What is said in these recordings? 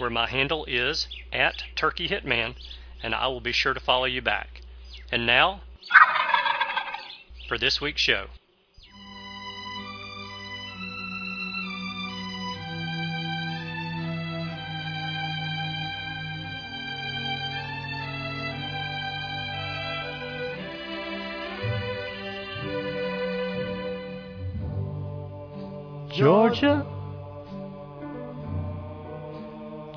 where my handle is at Turkey Hitman, and I will be sure to follow you back. And now, for this week's show. Georgia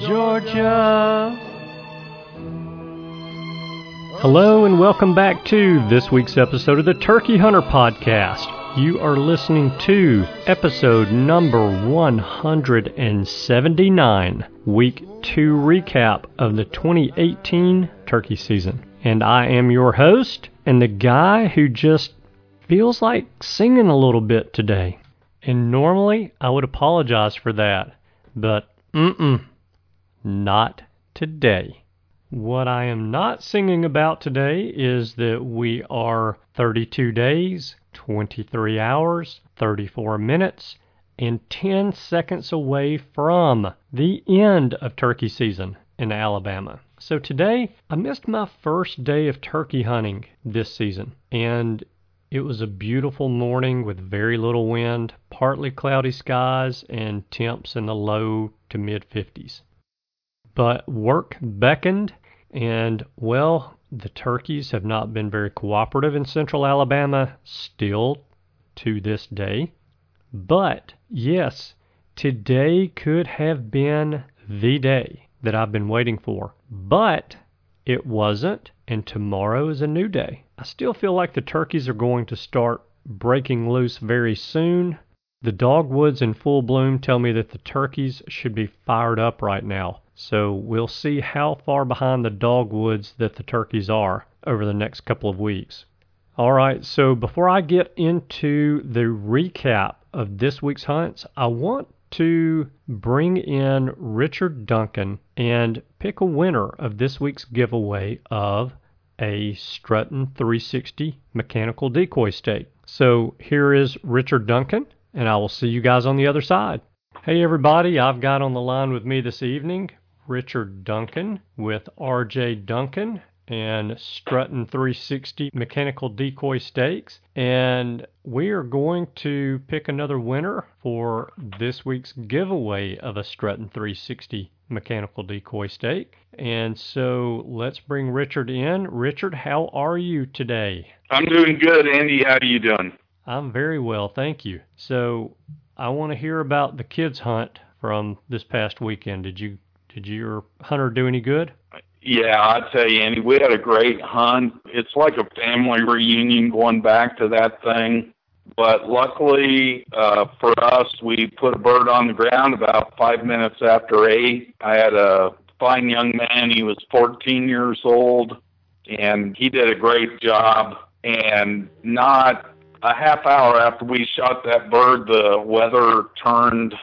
Georgia. Hello, and welcome back to this week's episode of the Turkey Hunter Podcast. You are listening to episode number 179, week 2 recap of the 2018 turkey season. And I am your host, and the guy who just feels like singing a little bit today. And normally I would apologize for that, but mm-mm, not today. What I am not singing about today is that we are 32 days, 23 hours, 34 minutes, and 10 seconds away from the end of turkey season in Alabama. So today, I missed my first day of turkey hunting this season, and it was a beautiful morning with very little wind, partly cloudy skies, and temps in the low to mid 50s. But work beckoned, and well, the turkeys have not been very cooperative in central Alabama still to this day. But yes, today could have been the day that I've been waiting for. But it wasn't, and tomorrow is a new day. I still feel like the turkeys are going to start breaking loose very soon. The dogwoods in full bloom tell me that the turkeys should be fired up right now. So we'll see how far behind the dogwoods that the turkeys are over the next couple of weeks. All right, so before I get into the recap of this week's hunts, I want to bring in Richard Duncan and pick a winner of this week's giveaway of a Strutton 360 mechanical decoy stake. So here is Richard Duncan, and I will see you guys on the other side. Hey everybody, I've got on the line with me this evening Richard Duncan with RJ Duncan and Strutton 360 mechanical decoy stakes. And we are going to pick another winner for this week's giveaway of a Strutton 360 mechanical decoy stake. And so let's bring Richard in. Richard, how are you today? I'm doing good, Andy. How are you doing? I'm very well, thank you. So I want to hear about the kids' hunt from this past weekend. Did you did your hunter do any good? Yeah, I tell you, Andy, we had a great hunt. It's like a family reunion going back to that thing. But luckily uh, for us, we put a bird on the ground about five minutes after eight. I had a fine young man. He was 14 years old, and he did a great job. And not a half hour after we shot that bird, the weather turned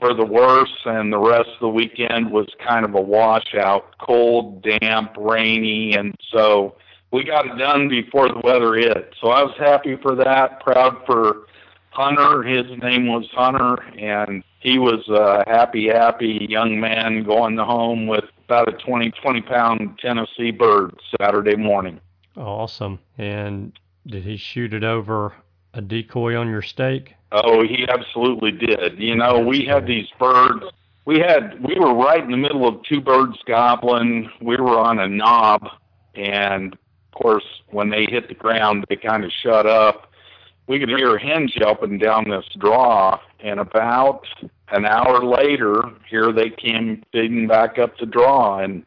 for the worse, and the rest of the weekend was kind of a washout, cold, damp, rainy, and so we got it done before the weather hit. So I was happy for that, proud for Hunter. His name was Hunter, and he was a happy, happy young man going home with about a 20, 20 pound Tennessee bird Saturday morning. Awesome. And did he shoot it over a decoy on your stake? Oh, he absolutely did. You know, we had these birds. We had we were right in the middle of two birds gobbling. We were on a knob, and of course, when they hit the ground, they kind of shut up. We could hear hens yelping down this draw, and about an hour later, here they came feeding back up the draw, and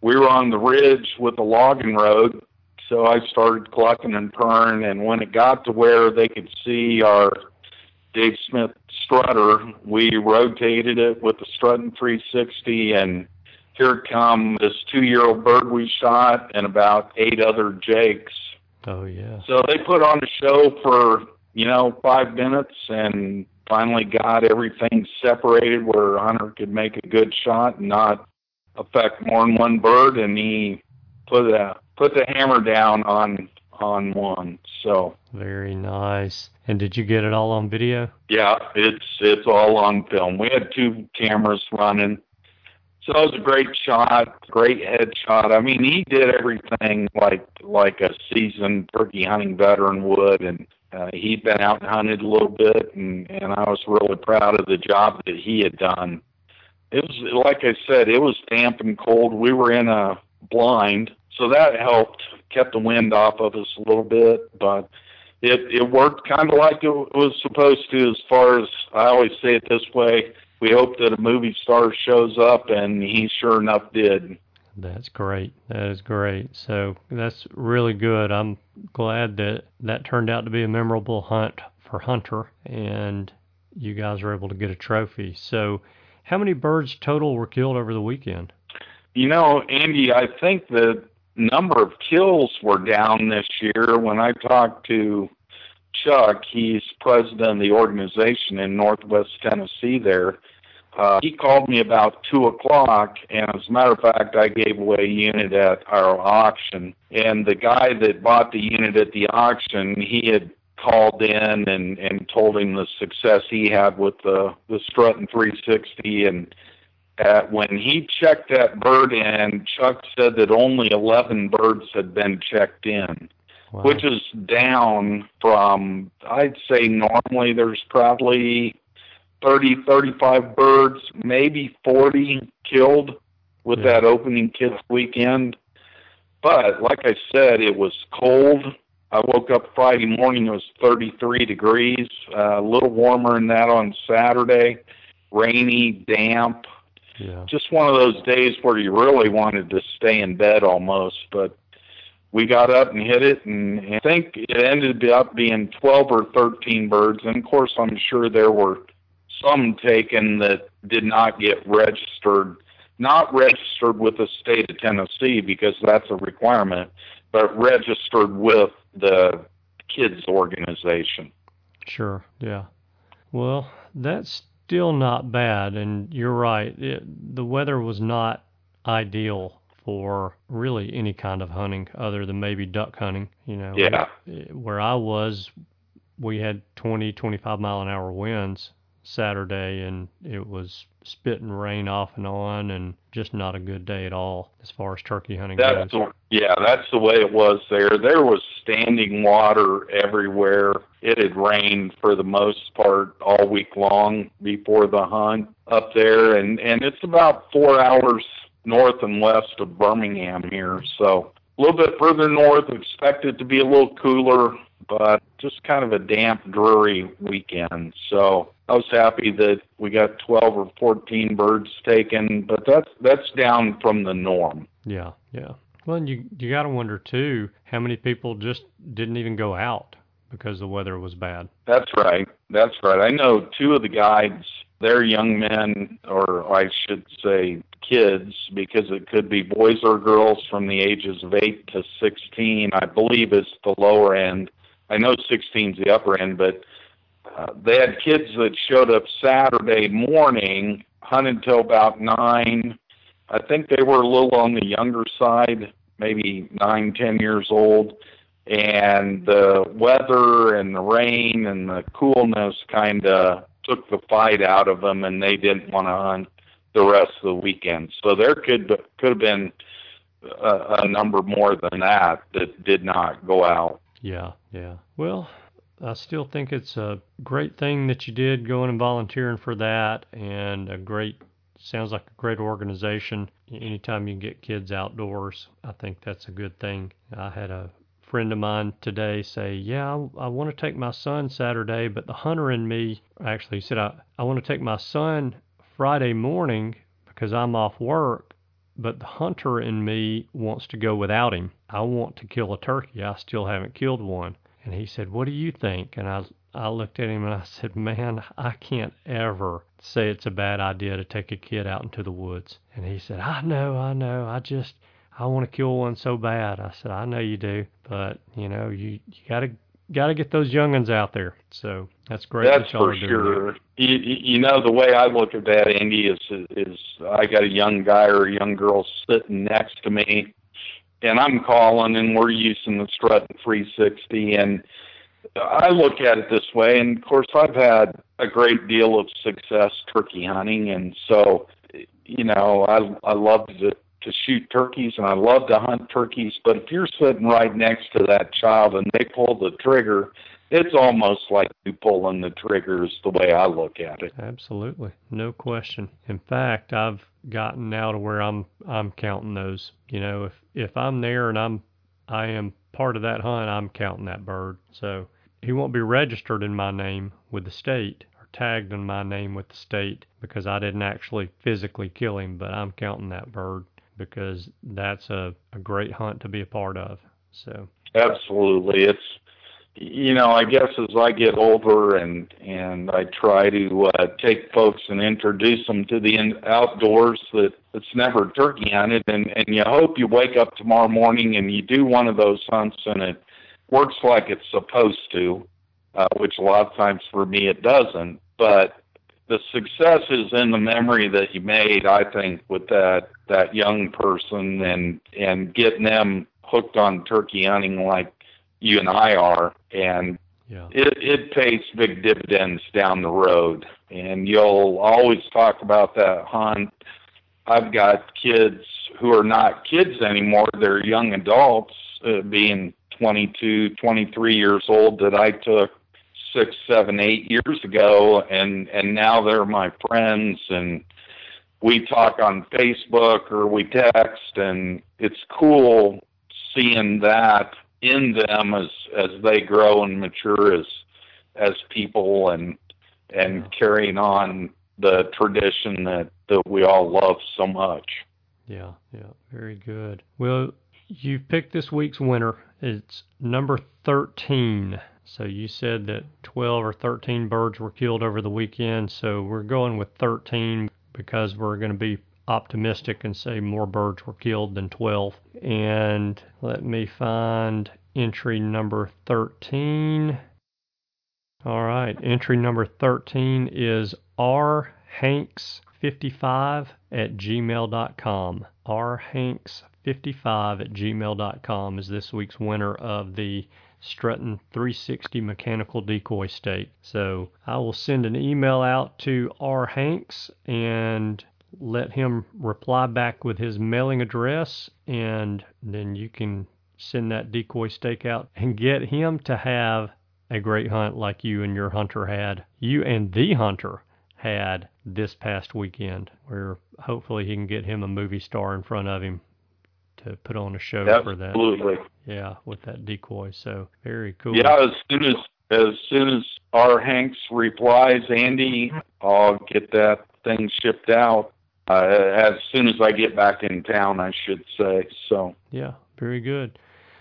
we were on the ridge with the logging road. So I started clucking and purring, and when it got to where they could see our Dave Smith strutter, we rotated it with the strutting 360, and here come this two-year-old bird we shot and about eight other jakes. Oh yeah. So they put on a show for you know five minutes and finally got everything separated where Hunter could make a good shot and not affect more than one bird, and he put a put the hammer down on on one. So very nice. And did you get it all on video? Yeah, it's it's all on film. We had two cameras running. So it was a great shot, great headshot. I mean, he did everything like like a seasoned turkey hunting veteran would, and uh, he'd been out and hunted a little bit, and and I was really proud of the job that he had done. It was like I said, it was damp and cold. We were in a blind, so that helped, kept the wind off of us a little bit, but it it worked kind of like it was supposed to. As far as I always say it this way, we hope that a movie star shows up, and he sure enough did. That's great. That is great. So that's really good. I'm glad that that turned out to be a memorable hunt for Hunter, and you guys were able to get a trophy. So, how many birds total were killed over the weekend? You know, Andy, I think the number of kills were down this year. When I talked to Chuck, he's president of the organization in Northwest Tennessee there. Uh, he called me about two o'clock, and as a matter of fact, I gave away a unit at our auction. And the guy that bought the unit at the auction, he had called in and and told him the success he had with the the Strutting 360 and at when he checked that bird in, Chuck said that only 11 birds had been checked in, wow. which is down from, I'd say normally there's probably 30, 35 birds, maybe 40 killed with yeah. that opening kids weekend. But like I said, it was cold. I woke up Friday morning, it was 33 degrees, uh, a little warmer than that on Saturday, rainy, damp yeah. Just one of those days where you really wanted to stay in bed almost, but we got up and hit it, and, and I think it ended up being 12 or 13 birds. And of course, I'm sure there were some taken that did not get registered, not registered with the state of Tennessee because that's a requirement, but registered with the kids organization. Sure, yeah. Well, that's still not bad. And you're right, it, the weather was not ideal for really any kind of hunting other than maybe duck hunting. You know, yeah. Where I was, we had 20, 25 mile an hour winds Saturday, and it was spitting rain off and on, and just not a good day at all as far as turkey hunting that's goes. The, yeah, that's the way it was there. There was standing water everywhere. It had rained for the most part all week long before the hunt up there, and and it's about four hours north and west of Birmingham here, so a little bit further north. Expected to be a little cooler, but just kind of a damp, dreary weekend. So I was happy that we got 12 or 14 birds taken, but that's that's down from the norm. Yeah, yeah. Well, and you you got to wonder too how many people just didn't even go out because the weather was bad. That's right. That's right. I know two of the guides. They're young men, or I should say kids, because it could be boys or girls from the ages of 8 to 16, I believe is the lower end. I know 16 is the upper end, but uh, they had kids that showed up Saturday morning, hunted till about nine. I think they were a little on the younger side, maybe nine, ten years old, and the weather and the rain and the coolness kind of took the fight out of them, and they didn't want to hunt the rest of the weekend. So there could could have been a, a number more than that that did not go out. Yeah, yeah. Well, I still think it's a great thing that you did going and volunteering for that, and a great sounds like a great organization. Anytime you can get kids outdoors, I think that's a good thing. I had a friend of mine today say, "Yeah, I, I want to take my son Saturday, but the hunter in me actually said I I want to take my son Friday morning because I'm off work, but the hunter in me wants to go without him. I want to kill a turkey. I still haven't killed one." And he said, "What do you think?" And I I looked at him and I said, "Man, I can't ever say it's a bad idea to take a kid out into the woods." And he said, "I know, I know. I just I want to kill one so bad." I said, "I know you do, but you know, you you got to got to get those younguns out there. So that's great. That's that for sure. You, you know, the way I look at that, Andy, is is I got a young guy or a young girl sitting next to me, and I'm calling, and we're using the Strut 360, and I look at it this way. And of course, I've had a great deal of success turkey hunting, and so you know, I I love to to shoot turkeys and I love to hunt turkeys, but if you're sitting right next to that child and they pull the trigger, it's almost like you pulling the triggers the way I look at it. Absolutely. No question. In fact, I've gotten now to where I'm I'm counting those. You know, if if I'm there and I'm I am part of that hunt, I'm counting that bird. So he won't be registered in my name with the state or tagged in my name with the state because I didn't actually physically kill him, but I'm counting that bird because that's a, a great hunt to be a part of. So absolutely, it's you know I guess as I get older and and I try to uh, take folks and introduce them to the in- outdoors that it's never turkey hunted, and and you hope you wake up tomorrow morning and you do one of those hunts and it works like it's supposed to, uh, which a lot of times for me it doesn't, but the success is in the memory that you made, I think, with that that young person and and getting them hooked on turkey hunting like you and I are, and yeah. it it pays big dividends down the road. And you'll always talk about that hunt. I've got kids who are not kids anymore; they're young adults, uh, being 22, 23 years old that I took six, seven, eight years ago, and and now they're my friends, and we talk on Facebook or we text, and it's cool seeing that in them as as they grow and mature as as people, and and carrying on the tradition that that we all love so much. Yeah, yeah, very good. Well, you've picked this week's winner. It's number 13. So you said that 12 or 13 birds were killed over the weekend. So we're going with 13 because we're going to be optimistic and say more birds were killed than 12. And let me find entry number 13. All right, entry number 13 is R Hanks 55 at gmail.com. R Hanks 55 at gmail.com is this week's winner of the Strutton 360 mechanical decoy stake. So I will send an email out to R. Hanks and let him reply back with his mailing address, and then you can send that decoy stake out and get him to have a great hunt like you and your hunter had. You and the hunter had this past weekend, where hopefully he can get him a movie star in front of him to put on a show Absolutely. for that. Absolutely. Yeah, with that decoy. So very cool. Yeah, as soon as as soon as our Hanks replies, Andy, I'll get that thing shipped out. Uh, as soon as I get back in town, I should say. So. Yeah, very good.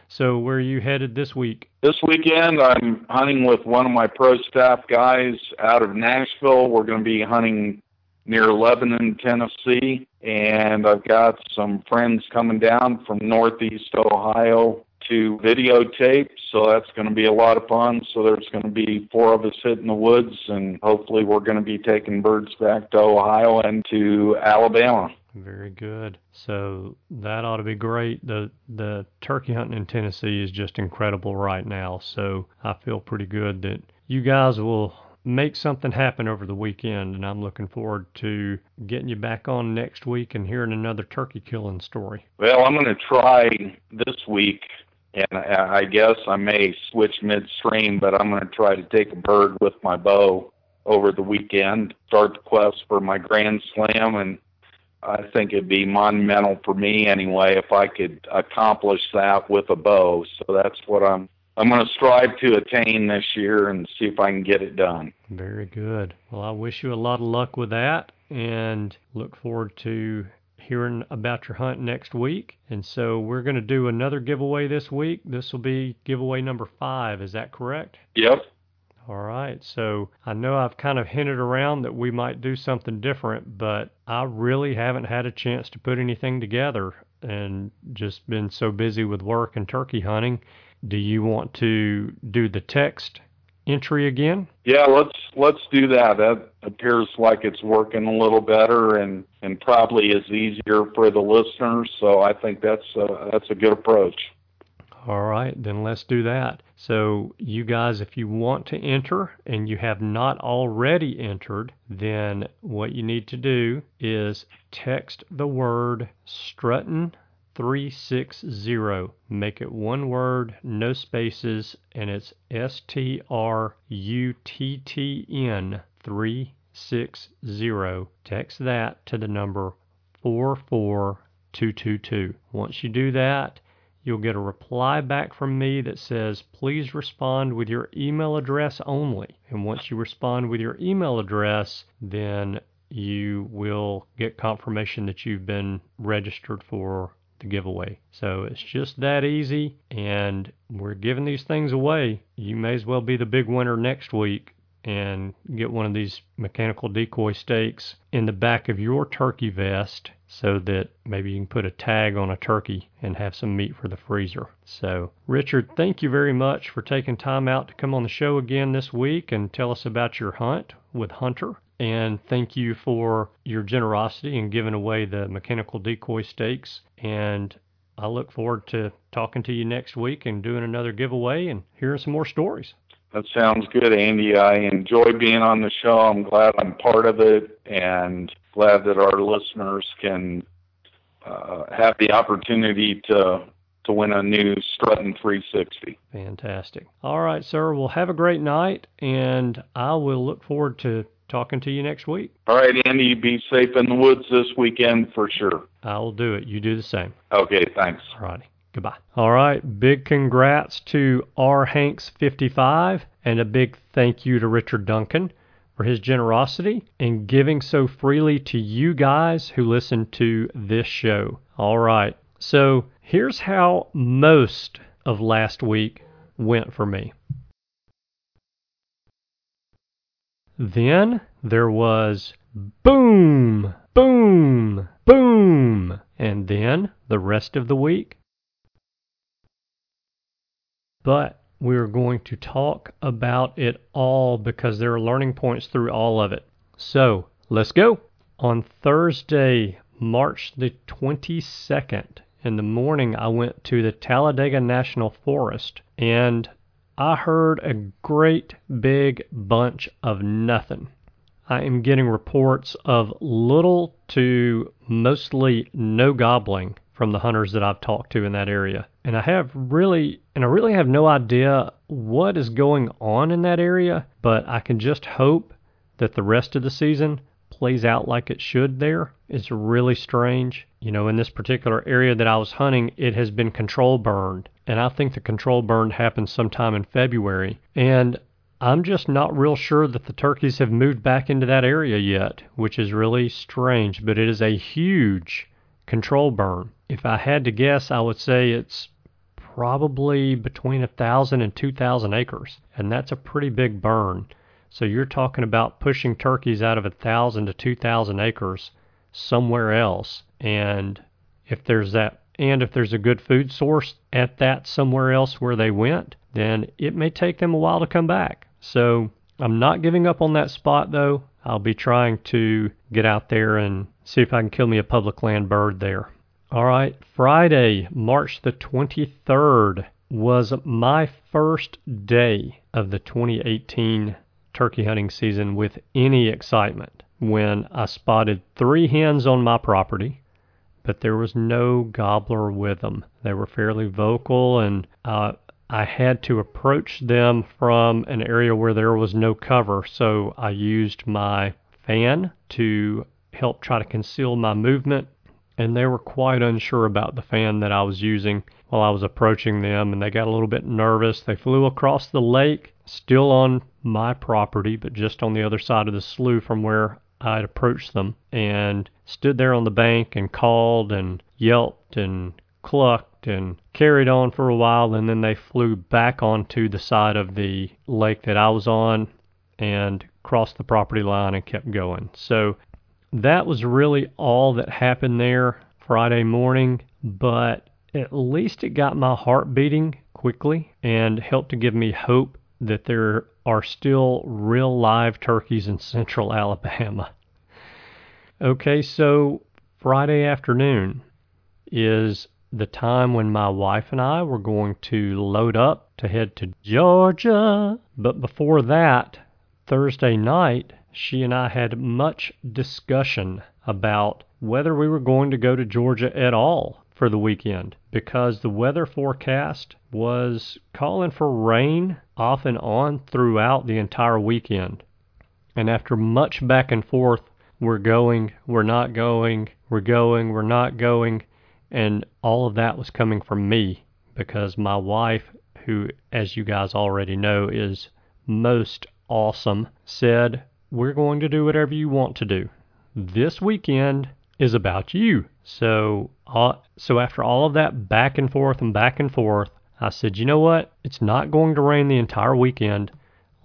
So where are you headed this week? This weekend, I'm hunting with one of my pro staff guys out of Nashville. We're going to be hunting near Lebanon, Tennessee, and I've got some friends coming down from Northeast Ohio to videotape, so that's going to be a lot of fun. So there's going to be four of us hitting the woods, and hopefully we're going to be taking birds back to Ohio and to Alabama. Very good. So that ought to be great. The the turkey hunting in Tennessee is just incredible right now. So I feel pretty good that you guys will make something happen over the weekend and I'm looking forward to getting you back on next week and hearing another turkey killing story. Well, I'm going to try this week and I guess I may switch midstream, but I'm going to try to take a bird with my bow over the weekend, start the quest for my Grand Slam, and I think it'd be monumental for me anyway if I could accomplish that with a bow. So that's what I'm I'm going to strive to attain this year and see if I can get it done. Very good. Well, I wish you a lot of luck with that and look forward to hearing about your hunt next week. And so we're going to do another giveaway this week. This will be giveaway number five. Is that correct? Yep. All right. So I know I've kind of hinted around that we might do something different, but I really haven't had a chance to put anything together and just been so busy with work and turkey hunting. Do you want to do the text entry again? Yeah, let's let's do that. That appears like it's working a little better and and probably is easier for the listeners. So I think that's a, that's a good approach. All right, then let's do that. So, you guys, if you want to enter and you have not already entered, then what you need to do is text the word Strutton 360. Make it one word, no spaces, and it's S T R U T T N 360. Text that to the number 44222. Once you do that, you'll get a reply back from me that says, please respond with your email address only. And once you respond with your email address, then you will get confirmation that you've been registered for the giveaway. So it's just that easy, and we're giving these things away. You may as well be the big winner next week and get one of these mechanical decoy stakes in the back of your turkey vest so that maybe you can put a tag on a turkey and have some meat for the freezer. So, Richard, thank you very much for taking time out to come on the show again this week and tell us about your hunt with Hunter. And thank you for your generosity in giving away the mechanical decoy stakes. And I look forward to talking to you next week and doing another giveaway and hearing some more stories. That sounds good, Andy. I enjoy being on the show. I'm glad I'm part of it and glad that our listeners can uh, have the opportunity to to win a new Strutton 360. Fantastic. All right, sir. Well, have a great night, and I will look forward to talking to you next week. All right, Andy. Be safe in the woods this weekend for sure. I will do it. You do the same. Okay, thanks. All righty. Goodbye. All right. Big congrats to R. Hanks55 and a big thank you to Richard Duncan for his generosity and giving so freely to you guys who listen to this show. All right. So here's how most of last week went for me. Then there was boom, boom, boom. And then the rest of the week but we're going to talk about it all because there are learning points through all of it. So let's go. On Thursday, March the 22nd, in the morning, I went to the Talladega National Forest and I heard a great big bunch of nothing. I am getting reports of little to mostly no gobbling from the hunters that I've talked to in that area. And I have really, and I really have no idea what is going on in that area, but I can just hope that the rest of the season plays out like it should there. It's really strange. You know, in this particular area that I was hunting, it has been control burned. And I think the control burn happened sometime in February. And I'm just not real sure that the turkeys have moved back into that area yet, which is really strange, but it is a huge control burn. If I had to guess, I would say it's probably between a thousand and two thousand acres, and that's a pretty big burn. So you're talking about pushing turkeys out of a thousand to two thousand acres somewhere else, and if there's that, and if there's a good food source at that somewhere else where they went, then it may take them a while to come back. So I'm not giving up on that spot though. I'll be trying to get out there and see if I can kill me a public land bird there. All right, Friday, March the 23rd was my first day of the 2018 turkey hunting season with any excitement when I spotted three hens on my property, but there was no gobbler with them. They were fairly vocal, and uh, I had to approach them from an area where there was no cover, so I used my fan to help try to conceal my movement. And they were quite unsure about the fan that I was using while I was approaching them, and they got a little bit nervous. They flew across the lake, still on my property, but just on the other side of the slough from where I'd approached them, and stood there on the bank and called and yelped and clucked and carried on for a while, and then they flew back onto the side of the lake that I was on and crossed the property line and kept going. So that was really all that happened there Friday morning, but at least it got my heart beating quickly and helped to give me hope that there are still real live turkeys in central Alabama. Okay, so Friday afternoon is the time when my wife and I were going to load up to head to Georgia. But before that, Thursday night, she and I had much discussion about whether we were going to go to Georgia at all for the weekend because the weather forecast was calling for rain off and on throughout the entire weekend. And after much back and forth, we're going, we're not going, we're going, we're not going, and all of that was coming from me because my wife, who, as you guys already know, is most awesome, said, We're going to do whatever you want to do. This weekend is about you. So, uh, so after all of that back and forth and back and forth, I said, you know what? It's not going to rain the entire weekend.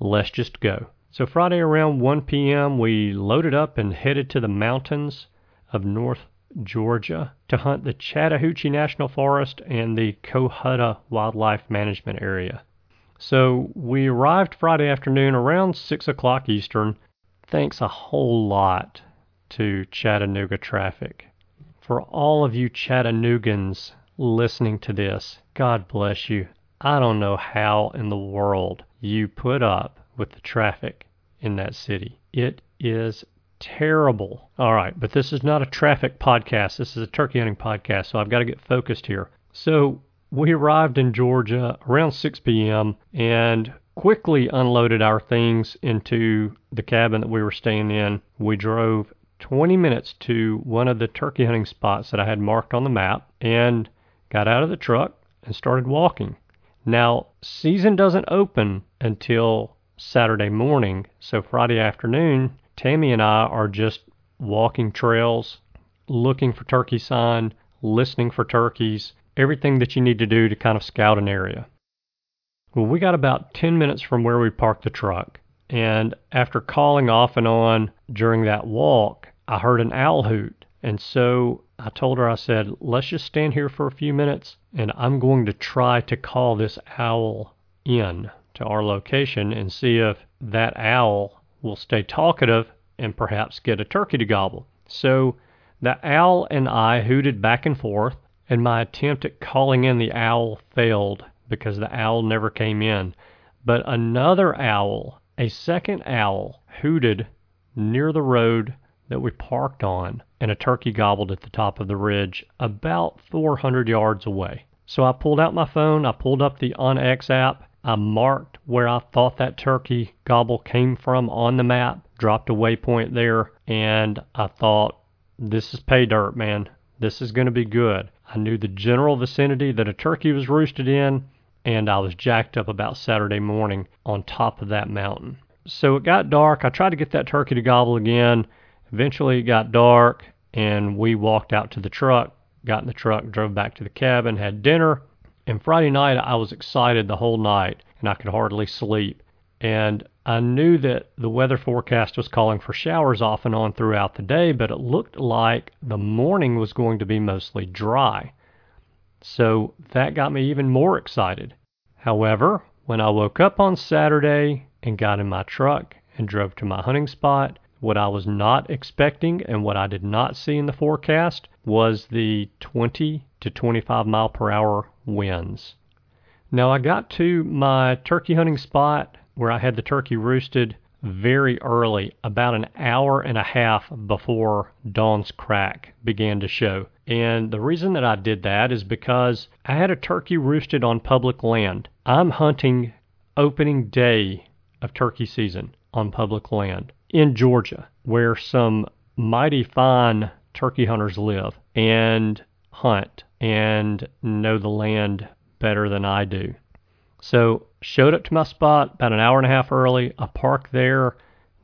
Let's just go. So Friday around 1 p.m., we loaded up and headed to the mountains of North Georgia to hunt the Chattahoochee National Forest and the Cohutta Wildlife Management Area. So we arrived Friday afternoon around 6 o'clock Eastern, thanks a whole lot to Chattanooga traffic. For all of you Chattanoogans listening to this, God bless you. I don't know how in the world you put up with the traffic in that city. It is terrible. All right, but this is not a traffic podcast. This is a turkey hunting podcast, so I've got to get focused here. So we arrived in Georgia around 6 p.m. and quickly unloaded our things into the cabin that we were staying in. We drove 20 minutes to one of the turkey hunting spots that I had marked on the map and got out of the truck and started walking. Now, season doesn't open until Saturday morning, so Friday afternoon Tammy and I are just walking trails, looking for turkey sign, listening for turkeys, everything that you need to do to kind of scout an area. Well, we got about 10 minutes from where we parked the truck, and after calling off and on during that walk, I heard an owl hoot. And so I told her, I said, let's just stand here for a few minutes, and I'm going to try to call this owl in to our location and see if that owl will stay talkative and perhaps get a turkey to gobble. So the owl and I hooted back and forth, and my attempt at calling in the owl failed because the owl never came in. But another owl, a second owl, hooted near the road that we parked on, and a turkey gobbled at the top of the ridge about 400 yards away. So I pulled out my phone, I pulled up the onX app, I marked where I thought that turkey gobble came from on the map, dropped a waypoint there, and I thought, this is pay dirt, man. This is going to be good. I knew the general vicinity that a turkey was roosted in, and I was jacked up about Saturday morning on top of that mountain. So it got dark. I tried to get that turkey to gobble again. Eventually it got dark, and we walked out to the truck, got in the truck, drove back to the cabin, had dinner, and Friday night, I was excited the whole night, and I could hardly sleep. And I knew that the weather forecast was calling for showers off and on throughout the day, but it looked like the morning was going to be mostly dry. So that got me even more excited. However, when I woke up on Saturday and got in my truck and drove to my hunting spot, What I was not expecting and what I did not see in the forecast was the 20 to 25 mile per hour winds. Now I got to my turkey hunting spot where I had the turkey roosted very early, about an hour and a half before dawn's crack began to show. And the reason that I did that is because I had a turkey roosted on public land. I'm hunting opening day of turkey season on public land in Georgia, where some mighty fine turkey hunters live and hunt and know the land better than I do. So showed up to my spot about an hour and a half early. I parked there.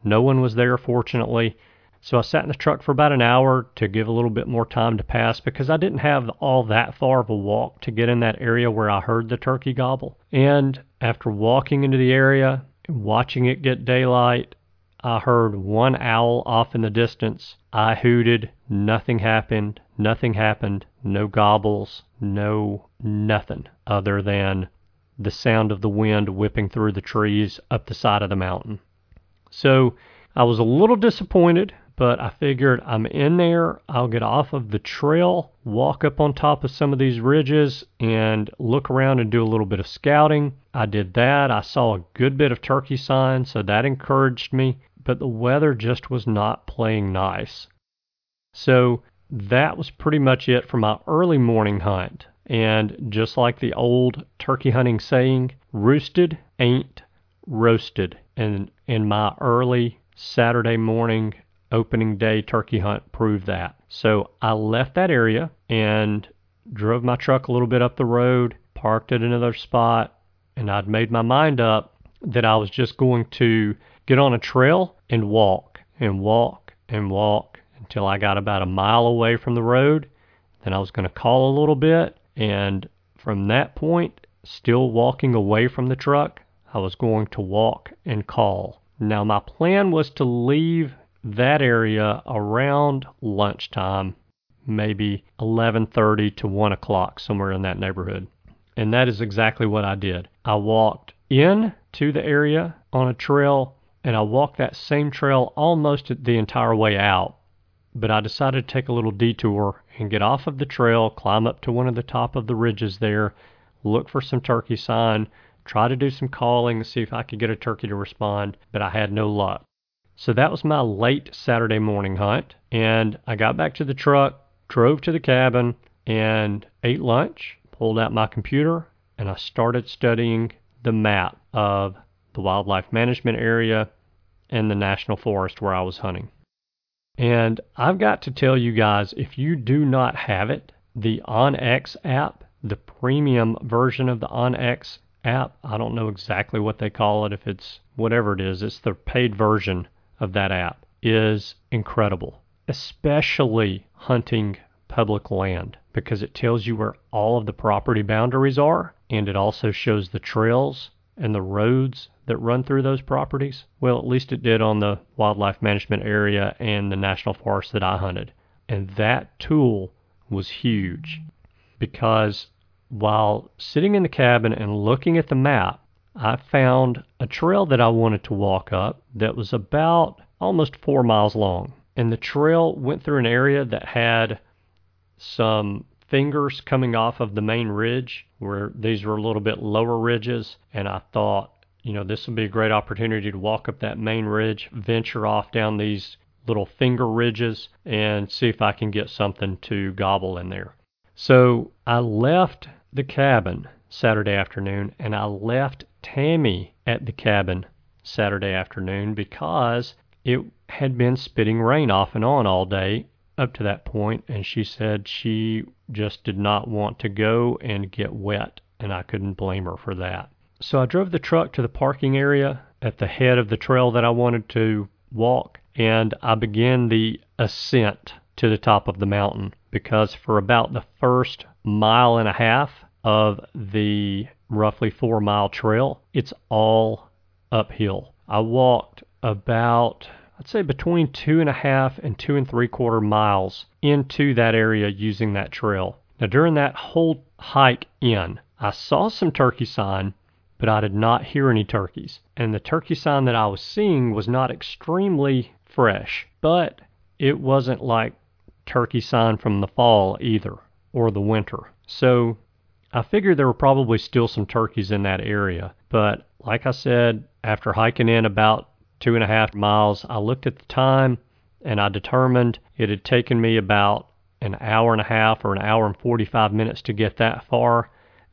No one was there, fortunately. So I sat in the truck for about an hour to give a little bit more time to pass because I didn't have all that far of a walk to get in that area where I heard the turkey gobble. And after walking into the area, and watching it get daylight, I heard one owl off in the distance. I hooted. Nothing happened. Nothing happened. No gobbles. No nothing other than the sound of the wind whipping through the trees up the side of the mountain. So I was a little disappointed, but I figured I'm in there. I'll get off of the trail, walk up on top of some of these ridges, and look around and do a little bit of scouting. I did that. I saw a good bit of turkey sign, so that encouraged me, but the weather just was not playing nice. So that was pretty much it for my early morning hunt. And just like the old turkey hunting saying, roosted ain't roasted. And in my early Saturday morning opening day turkey hunt proved that. So I left that area and drove my truck a little bit up the road, parked at another spot, and I'd made my mind up that I was just going to get on a trail and walk and walk and walk until I got about a mile away from the road. Then I was going to call a little bit and from that point, still walking away from the truck, I was going to walk and call. Now, my plan was to leave that area around lunchtime, maybe 11:30 to 1 o'clock, somewhere in that neighborhood. And that is exactly what I did. I walked in to the area on a trail, and I walked that same trail almost the entire way out but I decided to take a little detour and get off of the trail, climb up to one of the top of the ridges there, look for some turkey sign, try to do some calling see if I could get a turkey to respond, but I had no luck. So that was my late Saturday morning hunt, and I got back to the truck, drove to the cabin, and ate lunch, pulled out my computer, and I started studying the map of the wildlife management area and the national forest where I was hunting. And I've got to tell you guys, if you do not have it, the OnX app, the premium version of the OnX app, I don't know exactly what they call it, if it's whatever it is, it's the paid version of that app, is incredible, especially hunting public land because it tells you where all of the property boundaries are and it also shows the trails and the roads that run through those properties? Well, at least it did on the wildlife management area and the national forest that I hunted. And that tool was huge because while sitting in the cabin and looking at the map, I found a trail that I wanted to walk up that was about almost four miles long. And the trail went through an area that had some fingers coming off of the main ridge where these were a little bit lower ridges. And I thought, you know, this would be a great opportunity to walk up that main ridge, venture off down these little finger ridges, and see if I can get something to gobble in there. So I left the cabin Saturday afternoon and I left Tammy at the cabin Saturday afternoon because it had been spitting rain off and on all day up to that point, and she said she just did not want to go and get wet, and I couldn't blame her for that. So I drove the truck to the parking area at the head of the trail that I wanted to walk, and I began the ascent to the top of the mountain because for about the first mile and a half of the roughly four mile trail, it's all uphill. I walked about, I'd say between two and a half and two and three quarter miles into that area using that trail. Now, during that whole hike in, I saw some turkey sign but I did not hear any turkeys. And the turkey sign that I was seeing was not extremely fresh, but it wasn't like turkey sign from the fall either or the winter. So I figured there were probably still some turkeys in that area. But like I said, after hiking in about two and a half miles, I looked at the time and I determined it had taken me about an hour and a half or an hour and 45 minutes to get that far.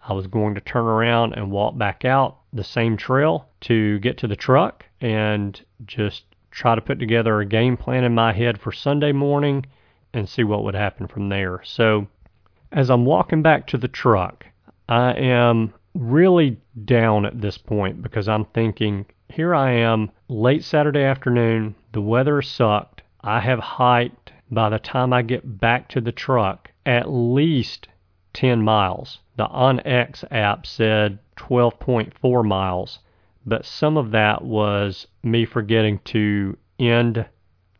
I was going to turn around and walk back out the same trail to get to the truck and just try to put together a game plan in my head for Sunday morning and see what would happen from there. So, as I'm walking back to the truck, I am really down at this point because I'm thinking, here I am, late Saturday afternoon, the weather sucked. I have hiked by the time I get back to the truck at least 10 miles. The OnX app said 12.4 miles, but some of that was me forgetting to end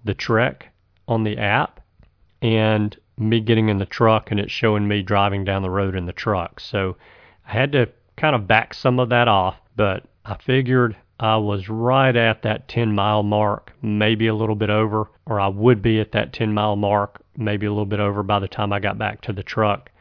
the trek on the app and me getting in the truck and it showing me driving down the road in the truck. So I had to kind of back some of that off, but I figured I was right at that 10 mile mark, maybe a little bit over, or I would be at that 10 mile mark, maybe a little bit over by the time I got back to the truck.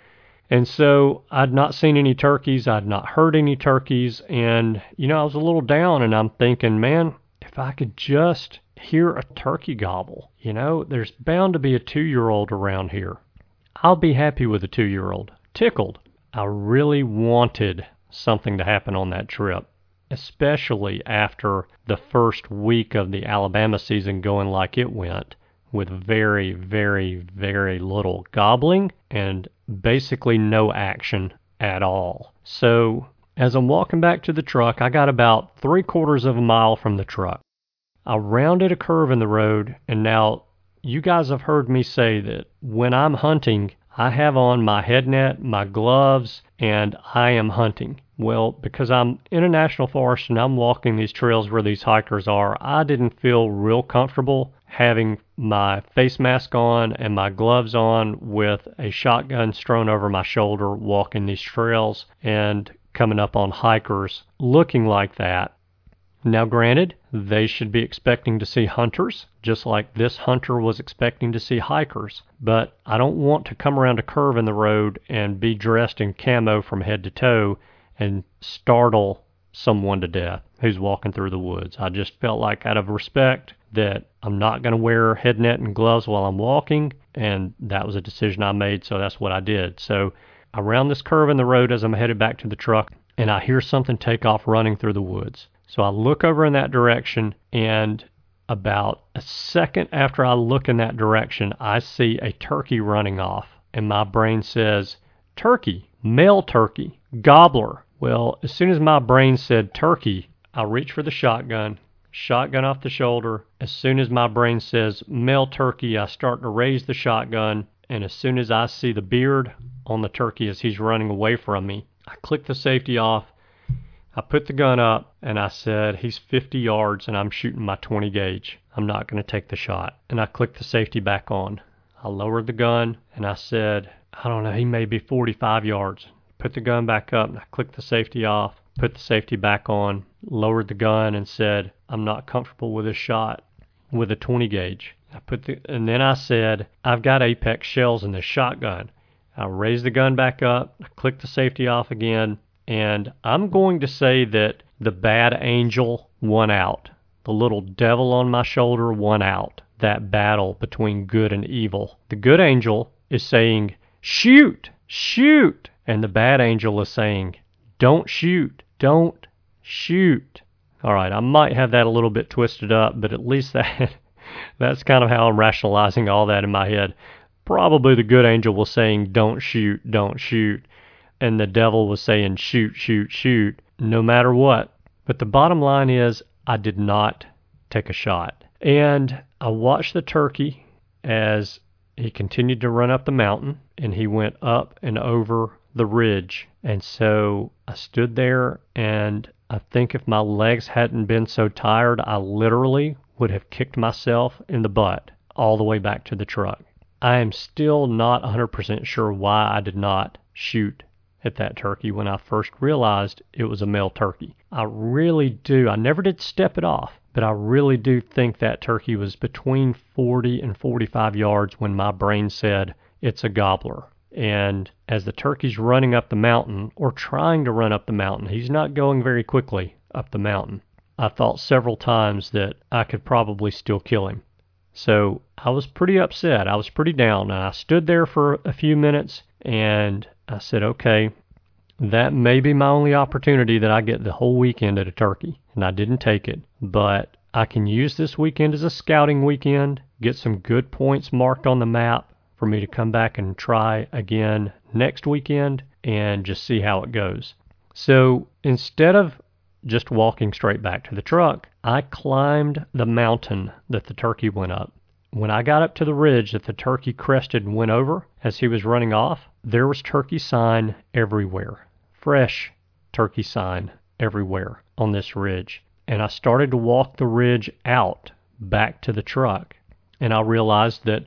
And so I'd not seen any turkeys, I'd not heard any turkeys, and you know, I was a little down and I'm thinking, man, if I could just hear a turkey gobble, you know, there's bound to be a two year old around here. I'll be happy with a two year old. Tickled. I really wanted something to happen on that trip, especially after the first week of the Alabama season going like it went, with very, very, very little gobbling and basically no action at all. So, as I'm walking back to the truck, I got about three quarters of a mile from the truck. I rounded a curve in the road, and now you guys have heard me say that when I'm hunting, I have on my head net, my gloves, and I am hunting. Well, because I'm in a national forest and I'm walking these trails where these hikers are, I didn't feel real comfortable having my face mask on and my gloves on with a shotgun strewn over my shoulder walking these trails and coming up on hikers looking like that. Now, granted, they should be expecting to see hunters, just like this hunter was expecting to see hikers, but I don't want to come around a curve in the road and be dressed in camo from head to toe and startle someone to death who's walking through the woods. I just felt like, out of respect, that I'm not going to wear head net and gloves while I'm walking, and that was a decision I made, so that's what I did. So I round this curve in the road as I'm headed back to the truck, and I hear something take off running through the woods. So I look over in that direction, and about a second after I look in that direction, I see a turkey running off, and my brain says, Turkey, male turkey, gobbler. Well, as soon as my brain said turkey, I reach for the shotgun, shotgun off the shoulder. As soon as my brain says male turkey, I start to raise the shotgun, and as soon as I see the beard on the turkey as he's running away from me, I click the safety off. I put the gun up and I said, He's 50 yards and I'm shooting my 20 gauge. I'm not going to take the shot. And I clicked the safety back on. I lowered the gun and I said, I don't know, he may be 45 yards. Put the gun back up and I clicked the safety off put the safety back on, lowered the gun, and said, I'm not comfortable with this shot with a 20 gauge. I put the, and then I said, I've got Apex shells in this shotgun. I raised the gun back up, I clicked the safety off again, and I'm going to say that the bad angel won out. The little devil on my shoulder won out. That battle between good and evil. The good angel is saying, Shoot! Shoot! And the bad angel is saying, Don't shoot. Don't shoot. All right, I might have that a little bit twisted up, but at least that that's kind of how I'm rationalizing all that in my head. Probably the good angel was saying don't shoot, don't shoot, and the devil was saying shoot, shoot, shoot, no matter what. But the bottom line is I did not take a shot. And I watched the turkey as he continued to run up the mountain and he went up and over the ridge. And so I stood there, and I think if my legs hadn't been so tired, I literally would have kicked myself in the butt all the way back to the truck. I am still not 100% sure why I did not shoot at that turkey when I first realized it was a male turkey. I really do. I never did step it off, but I really do think that turkey was between 40 and 45 yards when my brain said it's a gobbler. And as the turkey's running up the mountain, or trying to run up the mountain, he's not going very quickly up the mountain. I thought several times that I could probably still kill him. So I was pretty upset. I was pretty down. And I stood there for a few minutes and I said, okay, that may be my only opportunity that I get the whole weekend at a turkey. And I didn't take it. But I can use this weekend as a scouting weekend, get some good points marked on the map for me to come back and try again next weekend and just see how it goes. So instead of just walking straight back to the truck, I climbed the mountain that the turkey went up. When I got up to the ridge that the turkey crested and went over as he was running off, there was turkey sign everywhere. Fresh turkey sign everywhere on this ridge. And I started to walk the ridge out back to the truck. And I realized that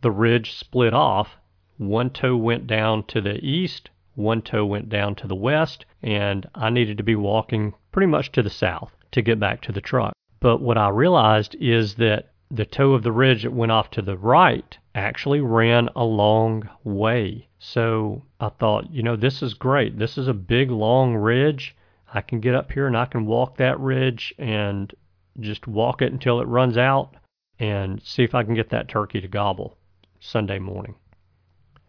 the ridge split off. One toe went down to the east, one toe went down to the west, and I needed to be walking pretty much to the south to get back to the truck. But what I realized is that the toe of the ridge that went off to the right actually ran a long way. So I thought, you know, this is great. This is a big, long ridge. I can get up here and I can walk that ridge and just walk it until it runs out and see if I can get that turkey to gobble Sunday morning.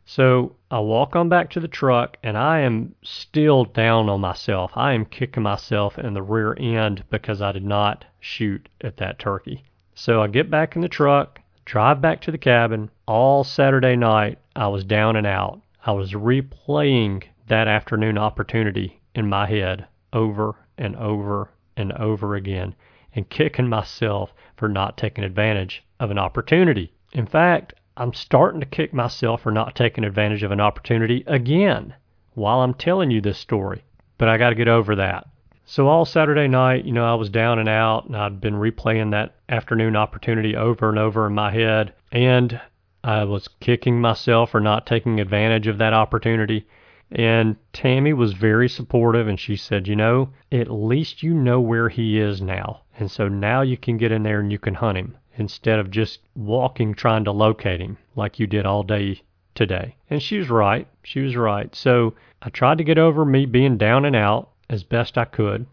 So I walk on back to the truck and I am still down on myself. I am kicking myself in the rear end because I did not shoot at that turkey. So I get back in the truck, drive back to the cabin. All Saturday night, I was down and out. I was replaying that afternoon opportunity in my head over and over and over again and kicking myself for not taking advantage of an opportunity. In fact, I'm starting to kick myself for not taking advantage of an opportunity again while I'm telling you this story. But I got to get over that. So all Saturday night, you know, I was down and out and I'd been replaying that afternoon opportunity over and over in my head and I was kicking myself for not taking advantage of that opportunity. And Tammy was very supportive and she said, you know, at least you know where he is now. And so now you can get in there and you can hunt him instead of just walking trying to locate him like you did all day today. And she was right. She was right. So I tried to get over me being down and out as best I could.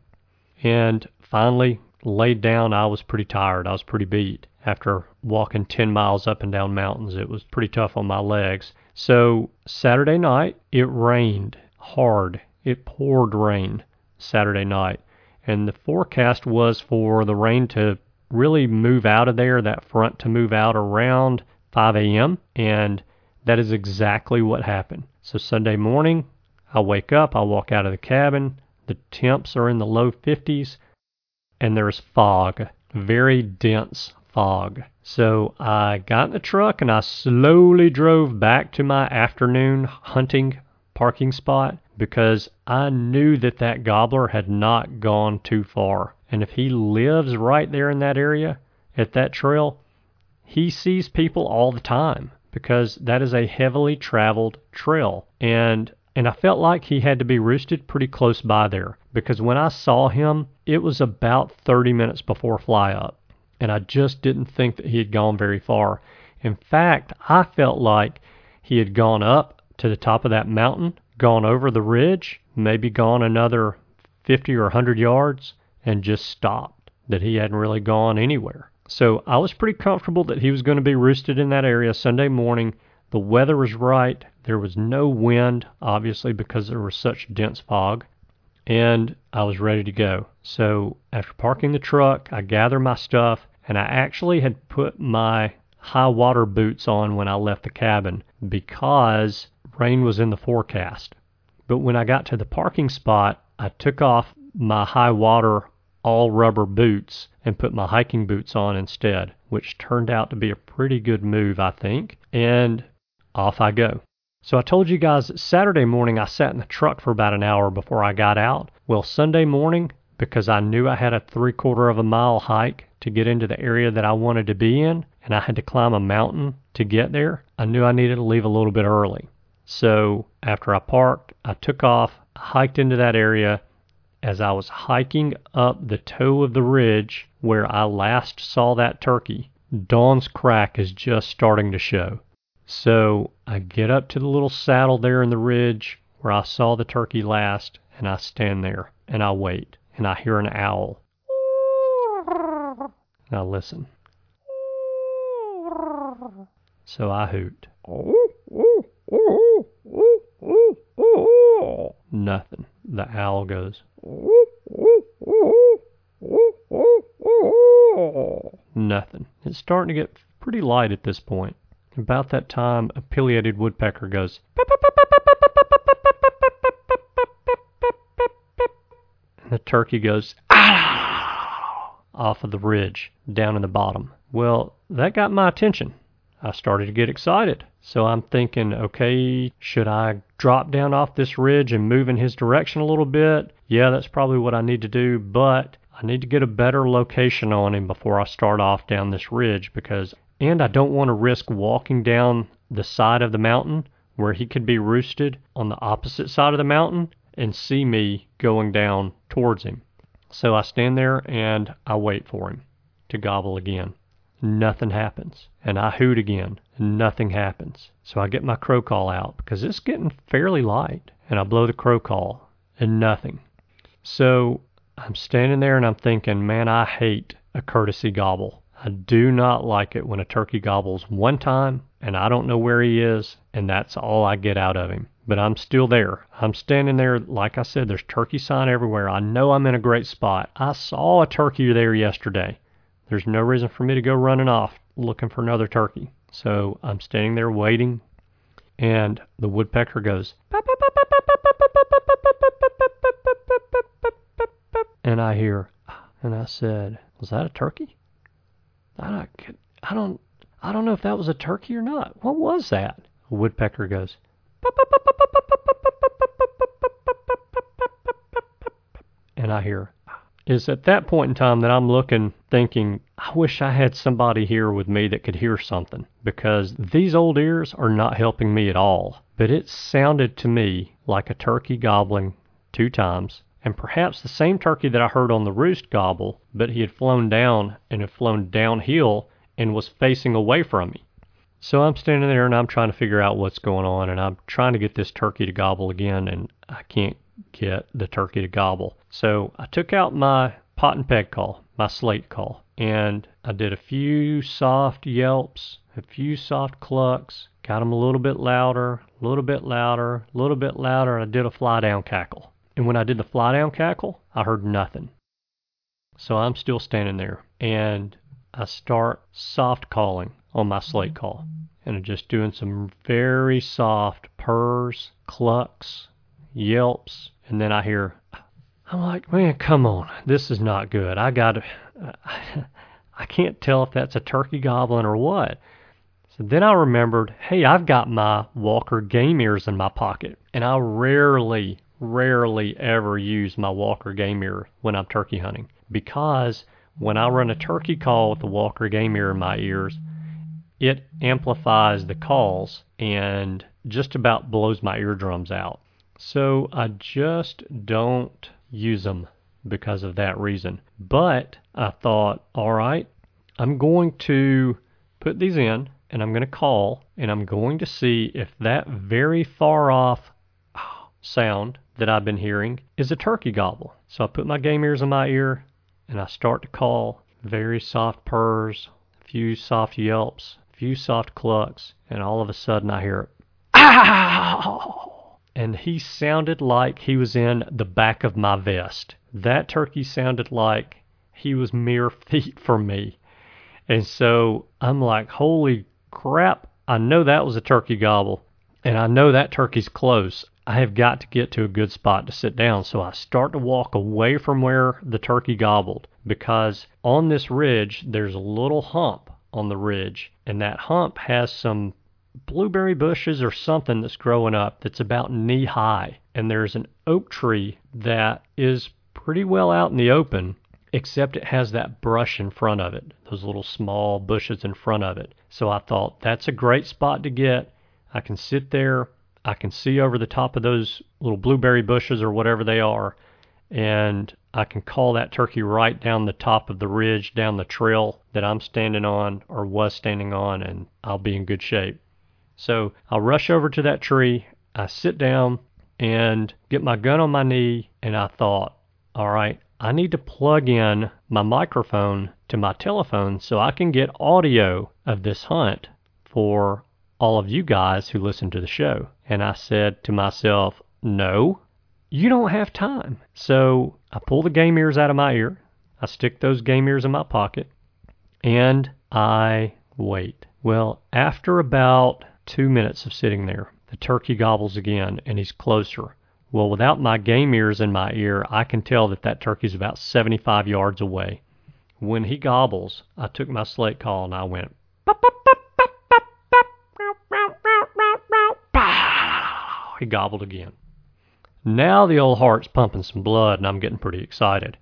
And finally laid down. I was pretty tired. I was pretty beat after walking 10 miles up and down mountains. It was pretty tough on my legs. So Saturday night, it rained hard. It poured rain Saturday night. And the forecast was for the rain to really move out of there, that front to move out around 5 a.m. And that is exactly what happened. So Sunday morning, I wake up, I walk out of the cabin. The temps are in the low 50s, and there's fog, very dense fog. So I got in the truck and I slowly drove back to my afternoon hunting parking spot because I knew that that gobbler had not gone too far. And if he lives right there in that area at that trail, he sees people all the time because that is a heavily traveled trail. And and I felt like he had to be roosted pretty close by there because when I saw him, it was about 30 minutes before fly up. And I just didn't think that he had gone very far. In fact, I felt like he had gone up to the top of that mountain, gone over the ridge, maybe gone another 50 or 100 yards, and just stopped, that he hadn't really gone anywhere. So I was pretty comfortable that he was going to be roosted in that area Sunday morning. The weather was right. There was no wind, obviously, because there was such dense fog. And I was ready to go. So after parking the truck, I gathered my stuff, and I actually had put my high water boots on when I left the cabin because rain was in the forecast. But when I got to the parking spot, I took off my high water all rubber boots and put my hiking boots on instead, which turned out to be a pretty good move, I think. And off I go. So I told you guys Saturday morning I sat in the truck for about an hour before I got out. Well, Sunday morning, because I knew I had a three quarter of a mile hike to get into the area that I wanted to be in, and I had to climb a mountain to get there, I knew I needed to leave a little bit early. So after I parked, I took off, hiked into that area. As I was hiking up the toe of the ridge where I last saw that turkey, dawn's crack is just starting to show. So I get up to the little saddle there in the ridge where I saw the turkey last, and I stand there and I wait, and I hear an owl. Now listen. So I hoot. Nothing. The owl goes. Nothing. It's starting to get pretty light at this point. About that time, a pileated woodpecker goes. And the turkey goes off of the ridge down in the bottom. Well, that got my attention. I started to get excited. So I'm thinking, okay, should I drop down off this ridge and move in his direction a little bit? Yeah, that's probably what I need to do, but I need to get a better location on him before I start off down this ridge because, and I don't want to risk walking down the side of the mountain where he could be roosted on the opposite side of the mountain and see me going down towards him. So I stand there and I wait for him to gobble again. Nothing happens. And I hoot again. Nothing happens. So I get my crow call out because it's getting fairly light. And I blow the crow call and nothing. So I'm standing there and I'm thinking, man, I hate a courtesy gobble. I do not like it when a turkey gobbles one time and I don't know where he is and that's all I get out of him. But I'm still there. I'm standing there. Like I said, there's turkey sign everywhere. I know I'm in a great spot. I saw a turkey there yesterday. There's no reason for me to go running off looking for another turkey. So I'm standing there waiting, and the woodpecker goes, and I hear, and I said, "Was that a turkey?" I don't, I don't, I don't know if that was a turkey or not. What was that? A woodpecker goes, and I hear, is at that point in time that I'm looking, thinking, I wish I had somebody here with me that could hear something because these old ears are not helping me at all. But it sounded to me like a turkey gobbling two times, and perhaps the same turkey that I heard on the roost gobble, but he had flown down and had flown downhill and was facing away from me. So I'm standing there and I'm trying to figure out what's going on, and I'm trying to get this turkey to gobble again, and I can't get the turkey to gobble. So I took out my pot and peg call, my slate call, and I did a few soft yelps, a few soft clucks, got them a little bit louder, a little bit louder, a little bit louder, and I did a fly down cackle. And when I did the fly down cackle, I heard nothing. So I'm still standing there, and I start soft calling on my slate call. And I'm just doing some very soft purrs, clucks, yelps, and then I hear, I'm like, man, come on, this is not good. I got I can't tell if that's a turkey goblin or what. So then I remembered, hey, I've got my Walker game ears in my pocket, and I rarely, rarely ever use my Walker game ear when I'm turkey hunting because when I run a turkey call with the Walker game ear in my ears, it amplifies the calls and just about blows my eardrums out. So I just don't use them because of that reason. But I thought, all right, I'm going to put these in and I'm going to call and I'm going to see if that very far off sound that I've been hearing is a turkey gobble. So I put my game ears in my ear and I start to call very soft purrs, few soft yelps, a few soft clucks, and all of a sudden I hear, ow! and he sounded like he was in the back of my vest. That turkey sounded like he was mere feet from me. And so I'm like, holy crap, I know that was a turkey gobble, and I know that turkey's close. I have got to get to a good spot to sit down. So I start to walk away from where the turkey gobbled because on this ridge, there's a little hump on the ridge, and that hump has some blueberry bushes or something that's growing up that's about knee high. And there's an oak tree that is pretty well out in the open, except it has that brush in front of it, those little small bushes in front of it. So I thought that's a great spot to get. I can sit there, I can see over the top of those little blueberry bushes or whatever they are, and I can call that turkey right down the top of the ridge, down the trail that I'm standing on or was standing on, and I'll be in good shape. So I'll rush over to that tree. I sit down and get my gun on my knee, and I thought, all right, I need to plug in my microphone to my telephone so I can get audio of this hunt for all of you guys who listen to the show. And I said to myself, no, you don't have time. So I pull the game ears out of my ear. I stick those game ears in my pocket and I wait. Well, after about two minutes of sitting there, the turkey gobbles again and he's closer. Well, without my game ears in my ear, I can tell that that turkey's about 75 yards away. When he gobbles, I took my slate call and I went, he gobbled again. Now the old heart's pumping some blood and I'm getting pretty excited.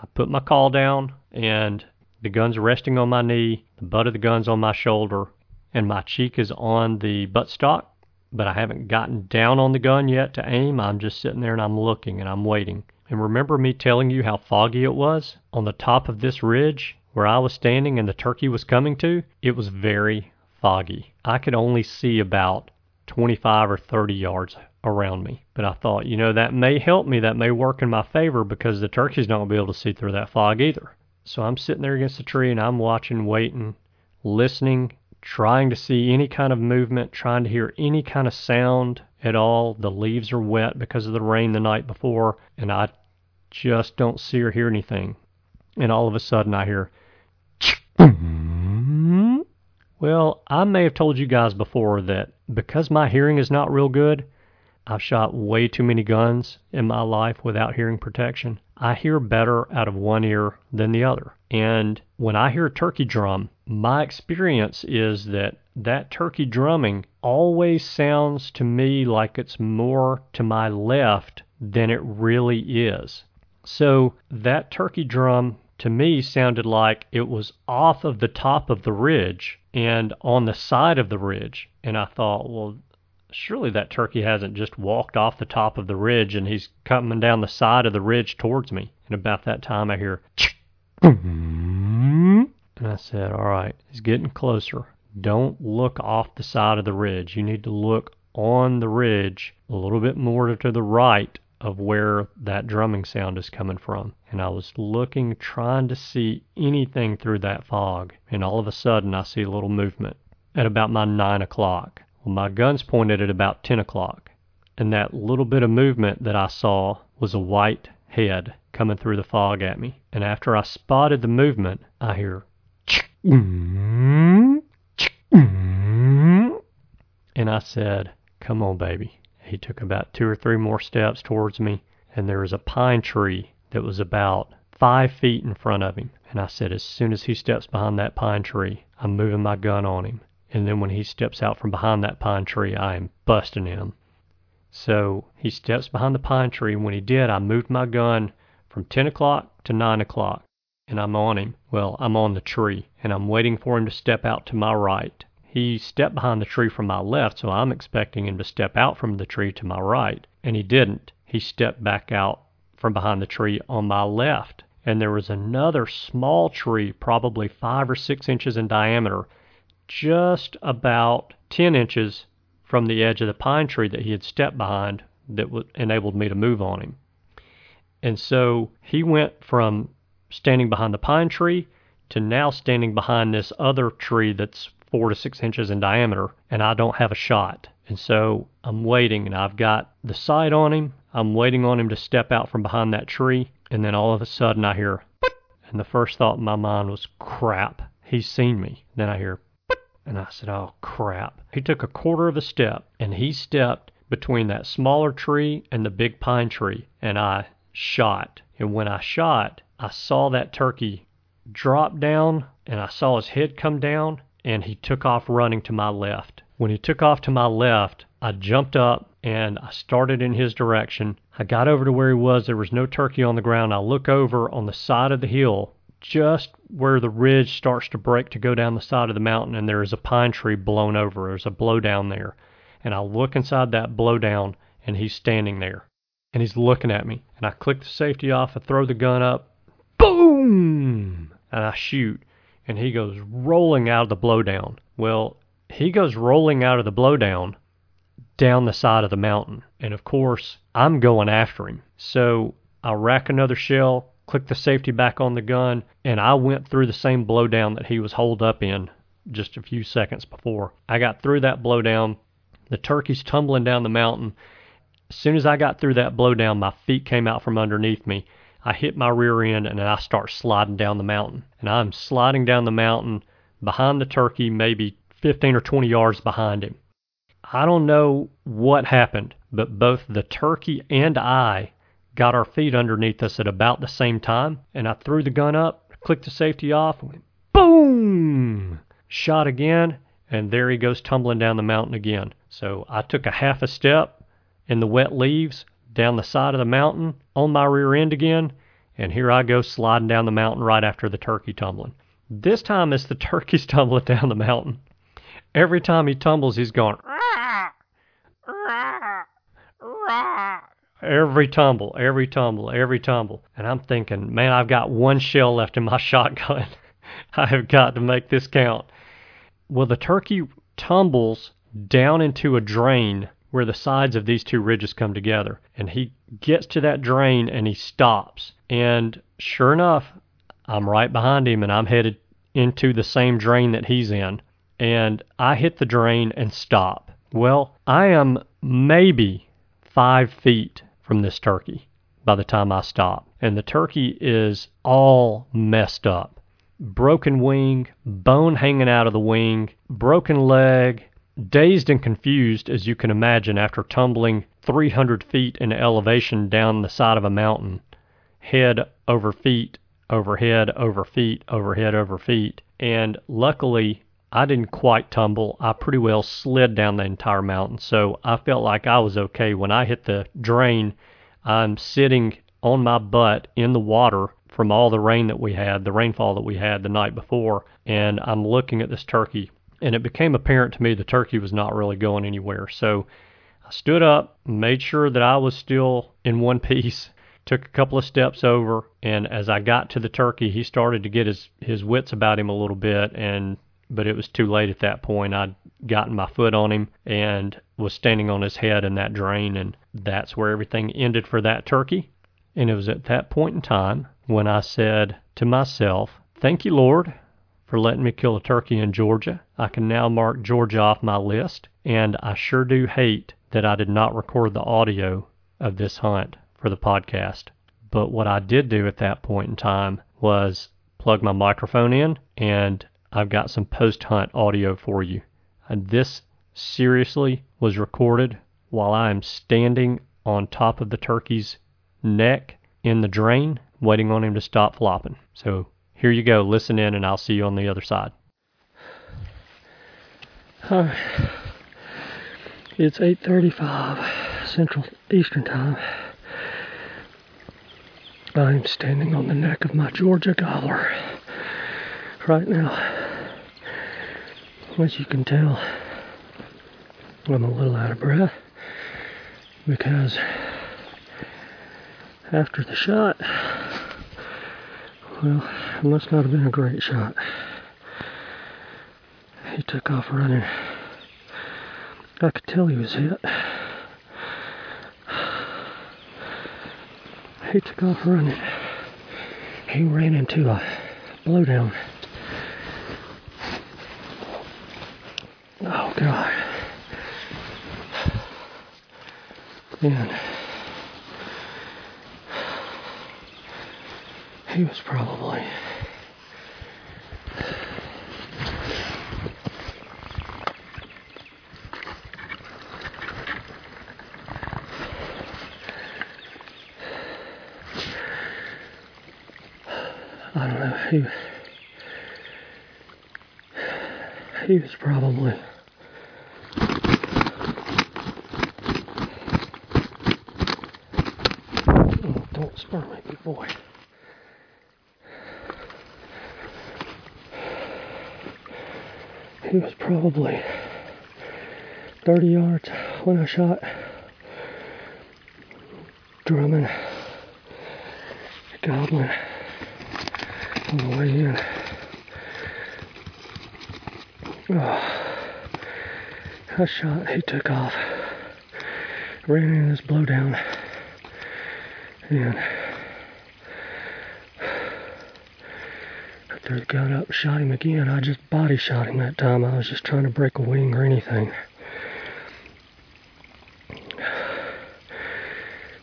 I put my call down and the gun's resting on my knee, the butt of the gun's on my shoulder, and my cheek is on the buttstock, but I haven't gotten down on the gun yet to aim. I'm just sitting there and I'm looking and I'm waiting. And remember me telling you how foggy it was on the top of this ridge where I was standing and the turkey was coming to? It was very foggy. I could only see about 25 or 30 yards around me. But I thought, you know, that may help me. That may work in my favor because the turkey's don't be able to see through that fog either. So I'm sitting there against the tree and I'm watching, waiting, listening, trying to see any kind of movement, trying to hear any kind of sound at all. The leaves are wet because of the rain the night before, and I just don't see or hear anything. And all of a sudden I hear, well, I may have told you guys before that because my hearing is not real good, I've shot way too many guns in my life without hearing protection. I hear better out of one ear than the other. And when I hear a turkey drum, my experience is that that turkey drumming always sounds to me like it's more to my left than it really is. So that turkey drum to me sounded like it was off of the top of the ridge and on the side of the ridge. And I thought, well, surely that turkey hasn't just walked off the top of the ridge and he's coming down the side of the ridge towards me. And about that time I hear, and I said, all right, he's getting closer. Don't look off the side of the ridge. You need to look on the ridge a little bit more to the right of where that drumming sound is coming from. And I was looking, trying to see anything through that fog. And all of a sudden, I see a little movement at about my 9 o'clock. Well, my gun's pointed at about 10 o'clock. And that little bit of movement that I saw was a white head coming through the fog at me. And after I spotted the movement, I hear, and I said, Come on, baby. He took about two or three more steps towards me, and there was a pine tree that was about five feet in front of him. And I said, As soon as he steps behind that pine tree, I'm moving my gun on him. And then when he steps out from behind that pine tree, I am busting him. So he steps behind the pine tree. and When he did, I moved my gun from 10 o'clock to 9 o'clock, and I'm on him. Well, I'm on the tree, and I'm waiting for him to step out to my right. He stepped behind the tree from my left, so I'm expecting him to step out from the tree to my right, and he didn't. He stepped back out from behind the tree on my left, and there was another small tree, probably five or six inches in diameter, just about 10 inches from the edge of the pine tree that he had stepped behind that enabled me to move on him. And so he went from standing behind the pine tree to now standing behind this other tree that's four to six inches in diameter, and I don't have a shot. And so I'm waiting, and I've got the sight on him. I'm waiting on him to step out from behind that tree, and then all of a sudden I hear, and the first thought in my mind was, crap, he's seen me. Then I hear, and I said, oh, crap. He took a quarter of a step, and he stepped between that smaller tree and the big pine tree, and I shot. And when I shot, I saw that turkey drop down, and I saw his head come down, and he took off running to my left. When he took off to my left, I jumped up and I started in his direction. I got over to where he was. There was no turkey on the ground. I look over on the side of the hill just where the ridge starts to break to go down the side of the mountain, and there is a pine tree blown over. There's a blowdown there. and I look inside that blowdown, and he's standing there, and he's looking at me. And I click the safety off, I throw the gun up, boom, and I shoot, and he goes rolling out of the blowdown. Well, he goes rolling out of the blowdown down the side of the mountain, and of course, I'm going after him. So I rack another shell, click the safety back on the gun, and I went through the same blowdown that he was holed up in just a few seconds before. I got through that blowdown. The turkey's tumbling down the mountain. As soon as I got through that blowdown, my feet came out from underneath me. I hit my rear end and I start sliding down the mountain. And I'm sliding down the mountain behind the turkey, maybe 15 or 20 yards behind him. I don't know what happened, but both the turkey and I got our feet underneath us at about the same time, and I threw the gun up, clicked the safety off, and went boom! Shot again, and there he goes tumbling down the mountain again. So I took a half a step in the wet leaves down the side of the mountain on my rear end again, and here I go sliding down the mountain right after the turkey tumbling. This time it's the turkey's tumbling down the mountain. Every time he tumbles, he's going, every tumble, every tumble, every tumble. And I'm thinking, man, I've got one shell left in my shotgun. I have got to make this count. Well, the turkey tumbles down into a drain where the sides of these two ridges come together. And he gets to that drain and he stops. And sure enough, I'm right behind him and I'm headed into the same drain that he's in. And I hit the drain and stop. Well, I am maybe five feet from this turkey by the time I stop. And the turkey is all messed up. Broken wing, bone hanging out of the wing, broken leg, dazed and confused as you can imagine after tumbling 300 feet in elevation down the side of a mountain, head over feet, over head, over feet, over head, over feet. And luckily, I didn't quite tumble. I pretty well slid down the entire mountain, so I felt like I was okay. When I hit the drain, I'm sitting on my butt in the water from all the rain that we had, the rainfall that we had the night before, and I'm looking at this turkey. And it became apparent to me the turkey was not really going anywhere. So I stood up, made sure that I was still in one piece, took a couple of steps over, and as I got to the turkey, he started to get his, his wits about him a little bit and but it was too late at that point. I'd gotten my foot on him and was standing on his head in that drain, and that's where everything ended for that turkey. And it was at that point in time when I said to myself, Thank you, Lord, for letting me kill a turkey in Georgia. I can now mark Georgia off my list, and I sure do hate that I did not record the audio of this hunt for the podcast. But what I did do at that point in time was plug my microphone in and I've got some post hunt audio for you. And this seriously was recorded while I am standing on top of the turkey's neck in the drain, waiting on him to stop flopping. So here you go. Listen in, and I'll see you on the other side. Hi. It's 8:35 Central Eastern Time. I'm standing on the neck of my Georgia gobbler right now. As you can tell, I'm a little out of breath because after the shot, well, it must not have been a great shot. He took off running. I could tell he was hit. He took off running. He ran into a blowdown. Oh God. Man. Was probably I don't know. He he was probably oh, don't spur me, big boy. He was probably 30 yards when I shot drumming goblin on the way in. Oh, I shot, he took off, ran in his blowdown, and I threw the gun up, shot him again. I just body shot him that time. I was just trying to break a wing or anything.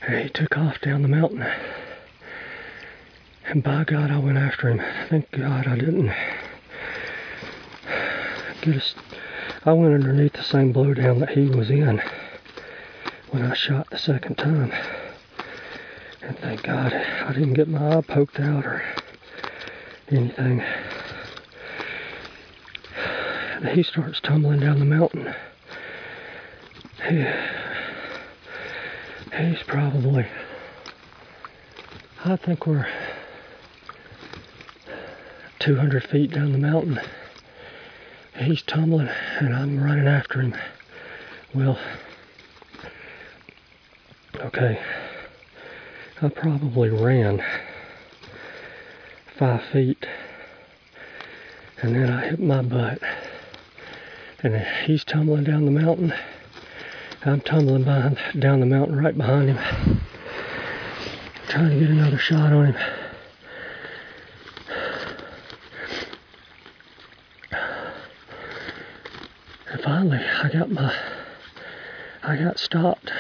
He took off down the mountain. And by God, I went after him. Thank God I didn't get a. I went underneath the same blowdown that he was in when I shot the second time. And thank God I didn't get my eye poked out or anything. And he starts tumbling down the mountain. Probably, I think we're 200 feet down the mountain. He's tumbling and I'm running after him. Well, okay, I probably ran five feet and then I hit my butt. And he's tumbling down the mountain. I'm tumbling behind, down the mountain right behind him, trying to get another shot on him. And finally, I got my, I got stopped.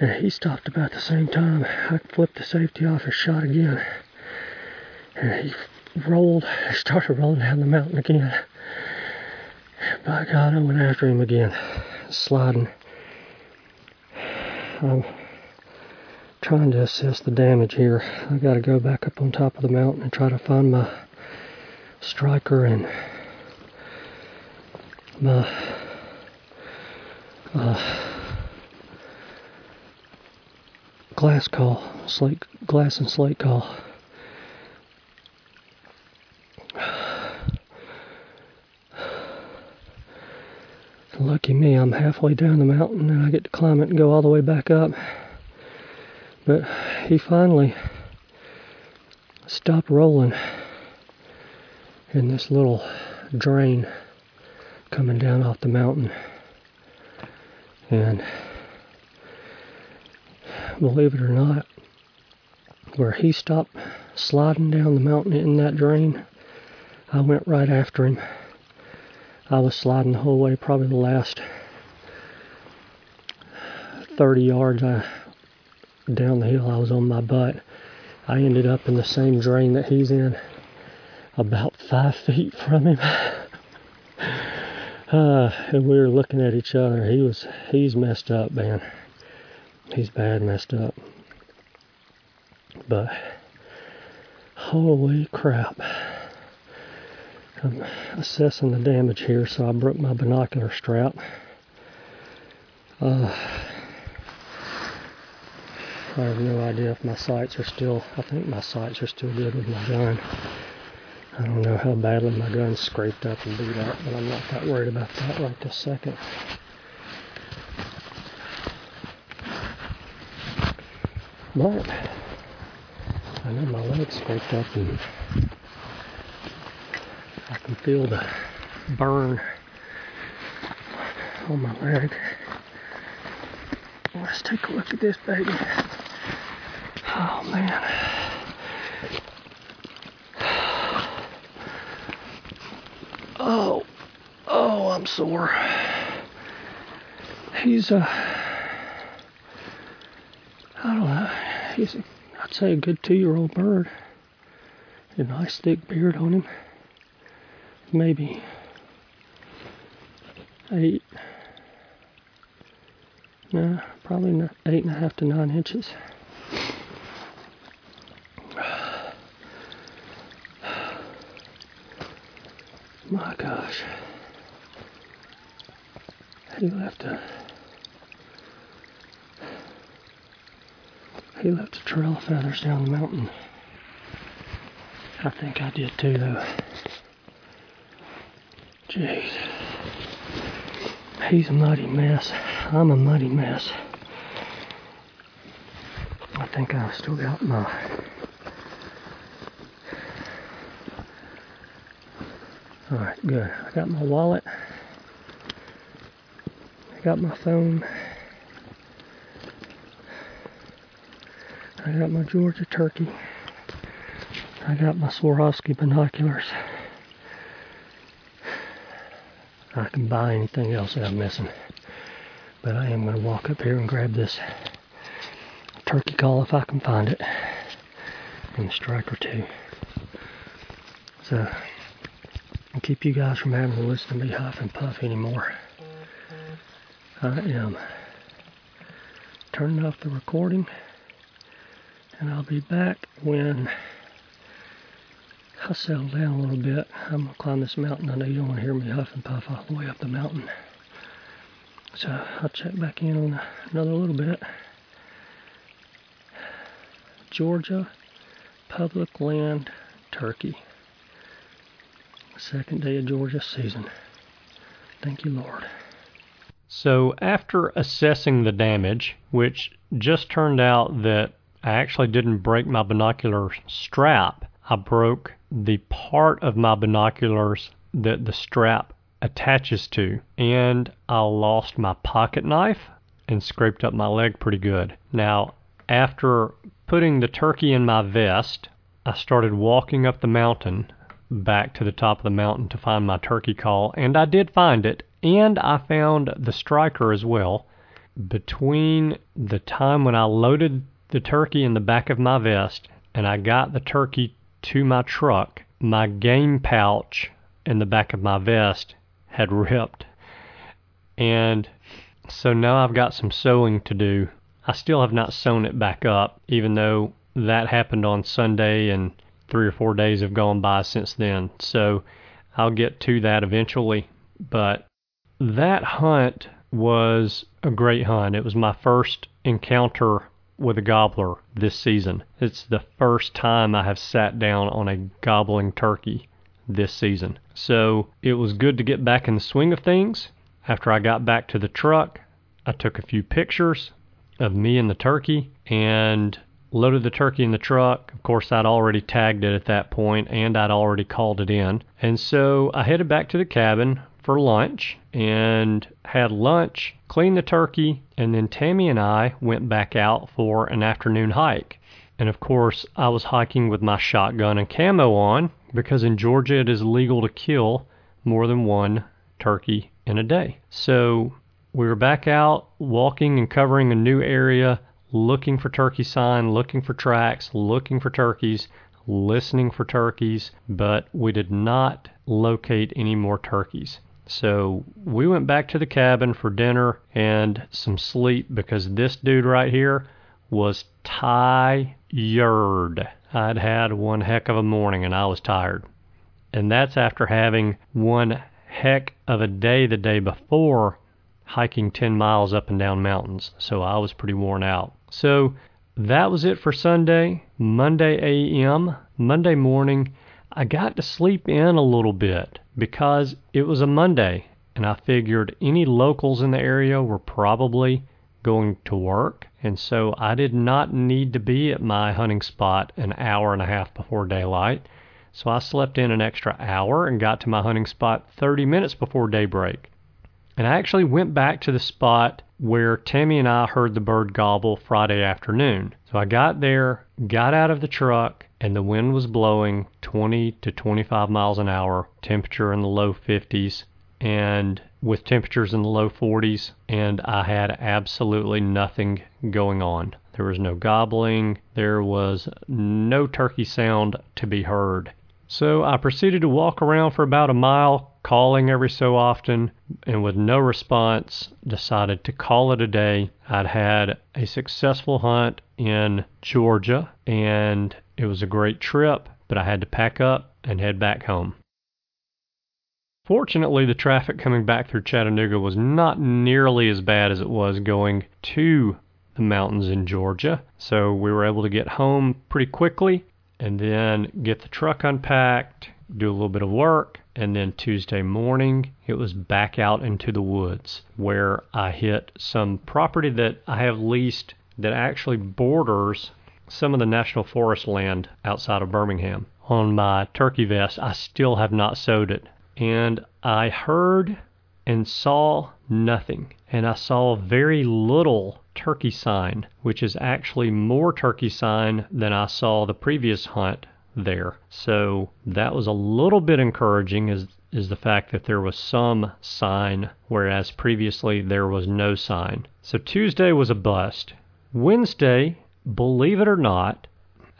And he stopped about the same time. I flipped the safety off and shot again. And he rolled, started rolling down the mountain again. By God, I went after him again, sliding. I'm trying to assess the damage here. I got to go back up on top of the mountain and try to find my striker and my uh, glass call, slate, glass and slate call. Lucky me, I'm halfway down the mountain and I get to climb it and go all the way back up. But he finally stopped rolling in this little drain coming down off the mountain. And believe it or not, where he stopped sliding down the mountain in that drain, I went right after him. I was sliding the whole way, probably the last 30 yards I, down the hill. I was on my butt. I ended up in the same drain that he's in, about five feet from him. uh, and we were looking at each other. He was, he's messed up, man. He's bad messed up. But, holy crap. I'm assessing the damage here, so I broke my binocular strap. Uh, I have no idea if my sights are still, I think my sights are still good with my gun. I don't know how badly my gun's scraped up and beat up, but I'm not that worried about that right this second. But, I know my leg's scraped up and I can feel the burn on my leg. Let's take a look at this baby. Oh man. Oh, oh, I'm sore. He's a, I don't know, he's, a, I'd say a good two-year-old bird. A nice thick beard on him maybe eight, no, probably eight and a half to nine inches. My gosh, he left a he left a trail of feathers down the mountain. I think I did too, though. Jeez. he's a muddy mess. I'm a muddy mess. I think I've still got my Alright, good. I got my wallet. I got my phone. I got my Georgia turkey. I got my Swarovski binoculars. I can buy anything else that I'm missing. But I am going to walk up here and grab this turkey call if I can find it. And a strike or two. So, I'll keep you guys from having to listen to me huff and puff anymore. I am turning off the recording, and I'll be back when I settle down a little bit. I'm gonna climb this mountain. I know you don't want to hear me huff and puff all the way up the mountain. So I'll check back in on another little bit. Georgia public land turkey. Second day of Georgia season. Thank you, Lord. So, after assessing the damage, which just turned out that I actually didn't break my binocular strap, I broke the part of my binoculars that the strap attaches to, and I lost my pocket knife and scraped up my leg pretty good. Now, after putting the turkey in my vest, I started walking up the mountain back to the top of the mountain to find my turkey call, and I did find it, and I found the striker as well. Between the time when I loaded the turkey in the back of my vest and I got the turkey to my truck, my game pouch in the back of my vest had ripped. And so now I've got some sewing to do. I still have not sewn it back up, even though that happened on Sunday and three or four days have gone by since then. So I'll get to that eventually. But that hunt was a great hunt. It was my first encounter with a gobbler this season. It's the first time I have sat down on a gobbling turkey this season. So it was good to get back in the swing of things. After I got back to the truck, I took a few pictures of me and the turkey and loaded the turkey in the truck. Of course, I'd already tagged it at that point and I'd already called it in. And so I headed back to the cabin for lunch and had lunch, cleaned the turkey, and then Tammy and I went back out for an afternoon hike. And of course, I was hiking with my shotgun and camo on because in Georgia it is legal to kill more than one turkey in a day. So we were back out walking and covering a new area looking for turkey sign, looking for tracks, looking for turkeys, listening for turkeys, but we did not locate any more turkeys. So we went back to the cabin for dinner and some sleep because this dude right here was tired. I'd had one heck of a morning and I was tired. And that's after having one heck of a day the day before hiking 10 miles up and down mountains. So I was pretty worn out. So that was it for Sunday. Monday AM, Monday morning, I got to sleep in a little bit because it was a Monday and I figured any locals in the area were probably going to work. And so I did not need to be at my hunting spot an hour and a half before daylight. So I slept in an extra hour and got to my hunting spot 30 minutes before daybreak. And I actually went back to the spot where Tammy and I heard the bird gobble Friday afternoon. So I got there, got out of the truck, and the wind was blowing 20 to 25 miles an hour, temperature in the low 50s, and with temperatures in the low 40s, and I had absolutely nothing going on. There was no gobbling, there was no turkey sound to be heard. So I proceeded to walk around for about a mile, calling every so often, and with no response, decided to call it a day. I'd had a successful hunt in Georgia, and it was a great trip, but I had to pack up and head back home. Fortunately, the traffic coming back through Chattanooga was not nearly as bad as it was going to the mountains in Georgia, so we were able to get home pretty quickly and then get the truck unpacked do a little bit of work, and then Tuesday morning it was back out into the woods where I hit some property that I have leased that actually borders some of the national forest land outside of Birmingham. On my turkey vest, I still have not sewed it. And I heard and saw nothing. And I saw very little turkey sign, which is actually more turkey sign than I saw the previous hunt there. So that was a little bit encouraging is is the fact that there was some sign whereas previously there was no sign. So Tuesday was a bust. Wednesday, believe it or not,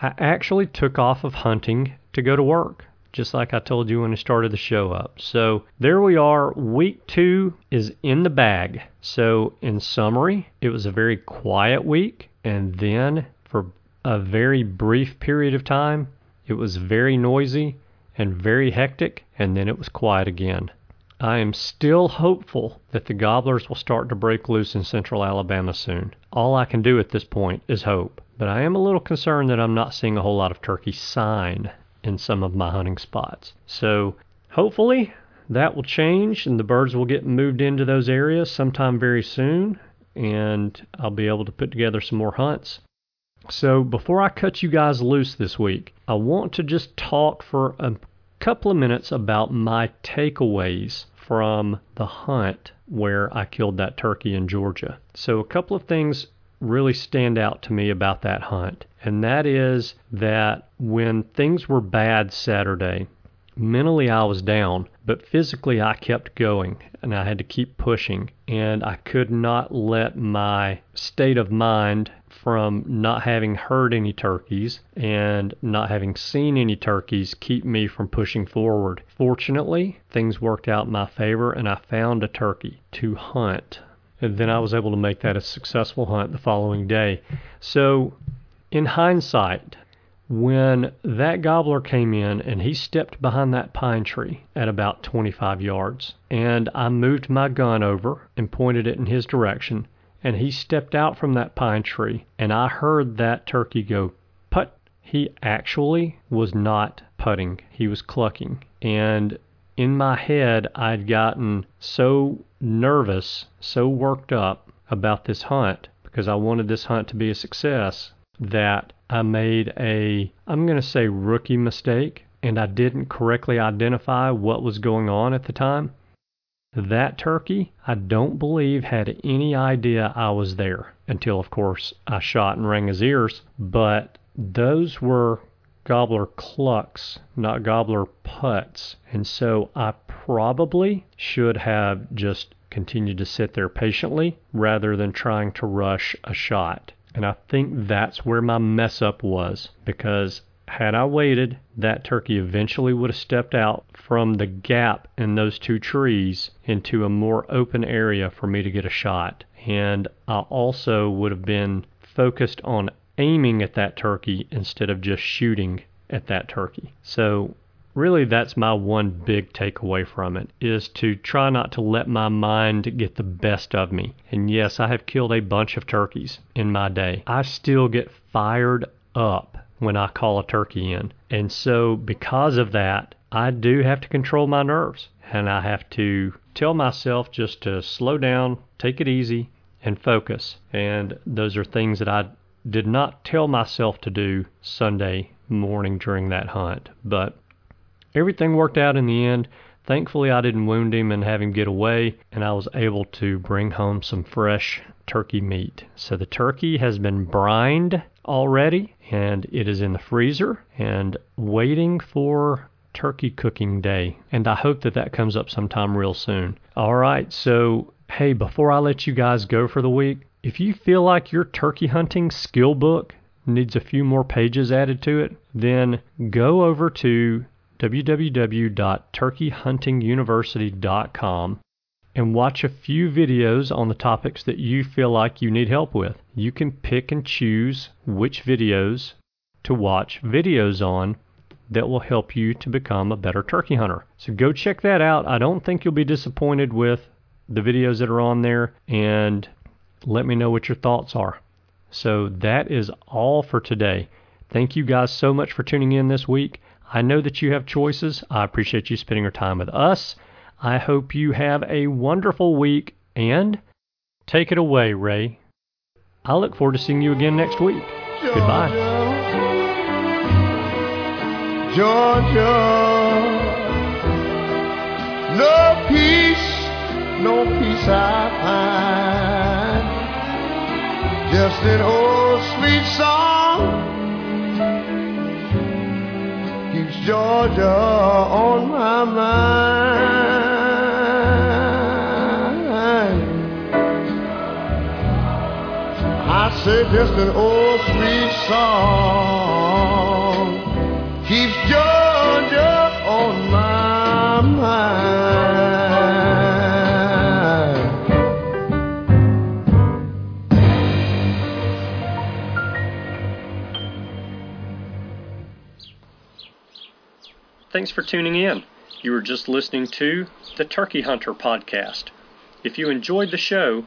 I actually took off of hunting to go to work just like I told you when I started the show up. So there we are. Week two is in the bag. So, in summary, it was a very quiet week, and then for a very brief period of time, it was very noisy and very hectic, and then it was quiet again. I am still hopeful that the gobblers will start to break loose in central Alabama soon. All I can do at this point is hope, but I am a little concerned that I'm not seeing a whole lot of turkey sign in some of my hunting spots. So hopefully that will change and the birds will get moved into those areas sometime very soon and I'll be able to put together some more hunts. So before I cut you guys loose this week, I want to just talk for a couple of minutes about my takeaways from the hunt where I killed that turkey in Georgia. So a couple of things really stand out to me about that hunt, and that is that when things were bad Saturday, mentally I was down, but physically I kept going and I had to keep pushing, and I could not let my state of mind from not having heard any turkeys and not having seen any turkeys keep me from pushing forward. Fortunately, things worked out in my favor and I found a turkey to hunt and then I was able to make that a successful hunt the following day. So, in hindsight, when that gobbler came in and he stepped behind that pine tree at about 25 yards, and I moved my gun over and pointed it in his direction, and he stepped out from that pine tree, and I heard that turkey go put. He actually was not putting, he was clucking. And in my head, I'd gotten so nervous, so worked up about this hunt because I wanted this hunt to be a success that I made a, I'm going to say rookie mistake, and I didn't correctly identify what was going on at the time. That turkey, I don't believe, had any idea I was there until, of course, I shot and rang his ears. But those were gobbler clucks, not gobbler putts. And so I probably should have just continued to sit there patiently rather than trying to rush a shot. And I think that's where my mess up was because had I waited, that turkey eventually would have stepped out from the gap in those two trees into a more open area for me to get a shot. And I also would have been focused on aiming at that turkey instead of just shooting at that turkey. So really that's my one big takeaway from it is to try not to let my mind get the best of me. And yes, I have killed a bunch of turkeys in my day. I still get fired up when I call a turkey in. And so because of that, I do have to control my nerves and I have to tell myself just to slow down, take it easy and focus. And those are things that I did not tell myself to do Sunday morning during that hunt. But everything worked out in the end. Thankfully, I didn't wound him and have him get away, and I was able to bring home some fresh turkey meat. So the turkey has been brined already, and it is in the freezer and waiting for turkey cooking day. And I hope that that comes up sometime real soon. All right, so hey, before I let you guys go for the week, if you feel like your turkey hunting skill book needs a few more pages added to it, then go over to www.turkeyhuntinguniversity.com and watch a few videos on the topics that you feel like you need help with. You can pick and choose which videos to watch videos on that will help you to become a better turkey hunter. So go check that out. I don't think you'll be disappointed with the videos that are on there and let me know what your thoughts are. So that is all for today. Thank you guys so much for tuning in this week. I know that you have choices. I appreciate you spending your time with us. I hope you have a wonderful week and take it away, Ray. I look forward to seeing you again next week. Goodbye. Georgia, no peace, no peace I find. Just an old sweet song keeps Georgia on my mind. Say sweet song keeps Georgia on my mind. Thanks for tuning in. You were just listening to the Turkey Hunter podcast. If you enjoyed the show,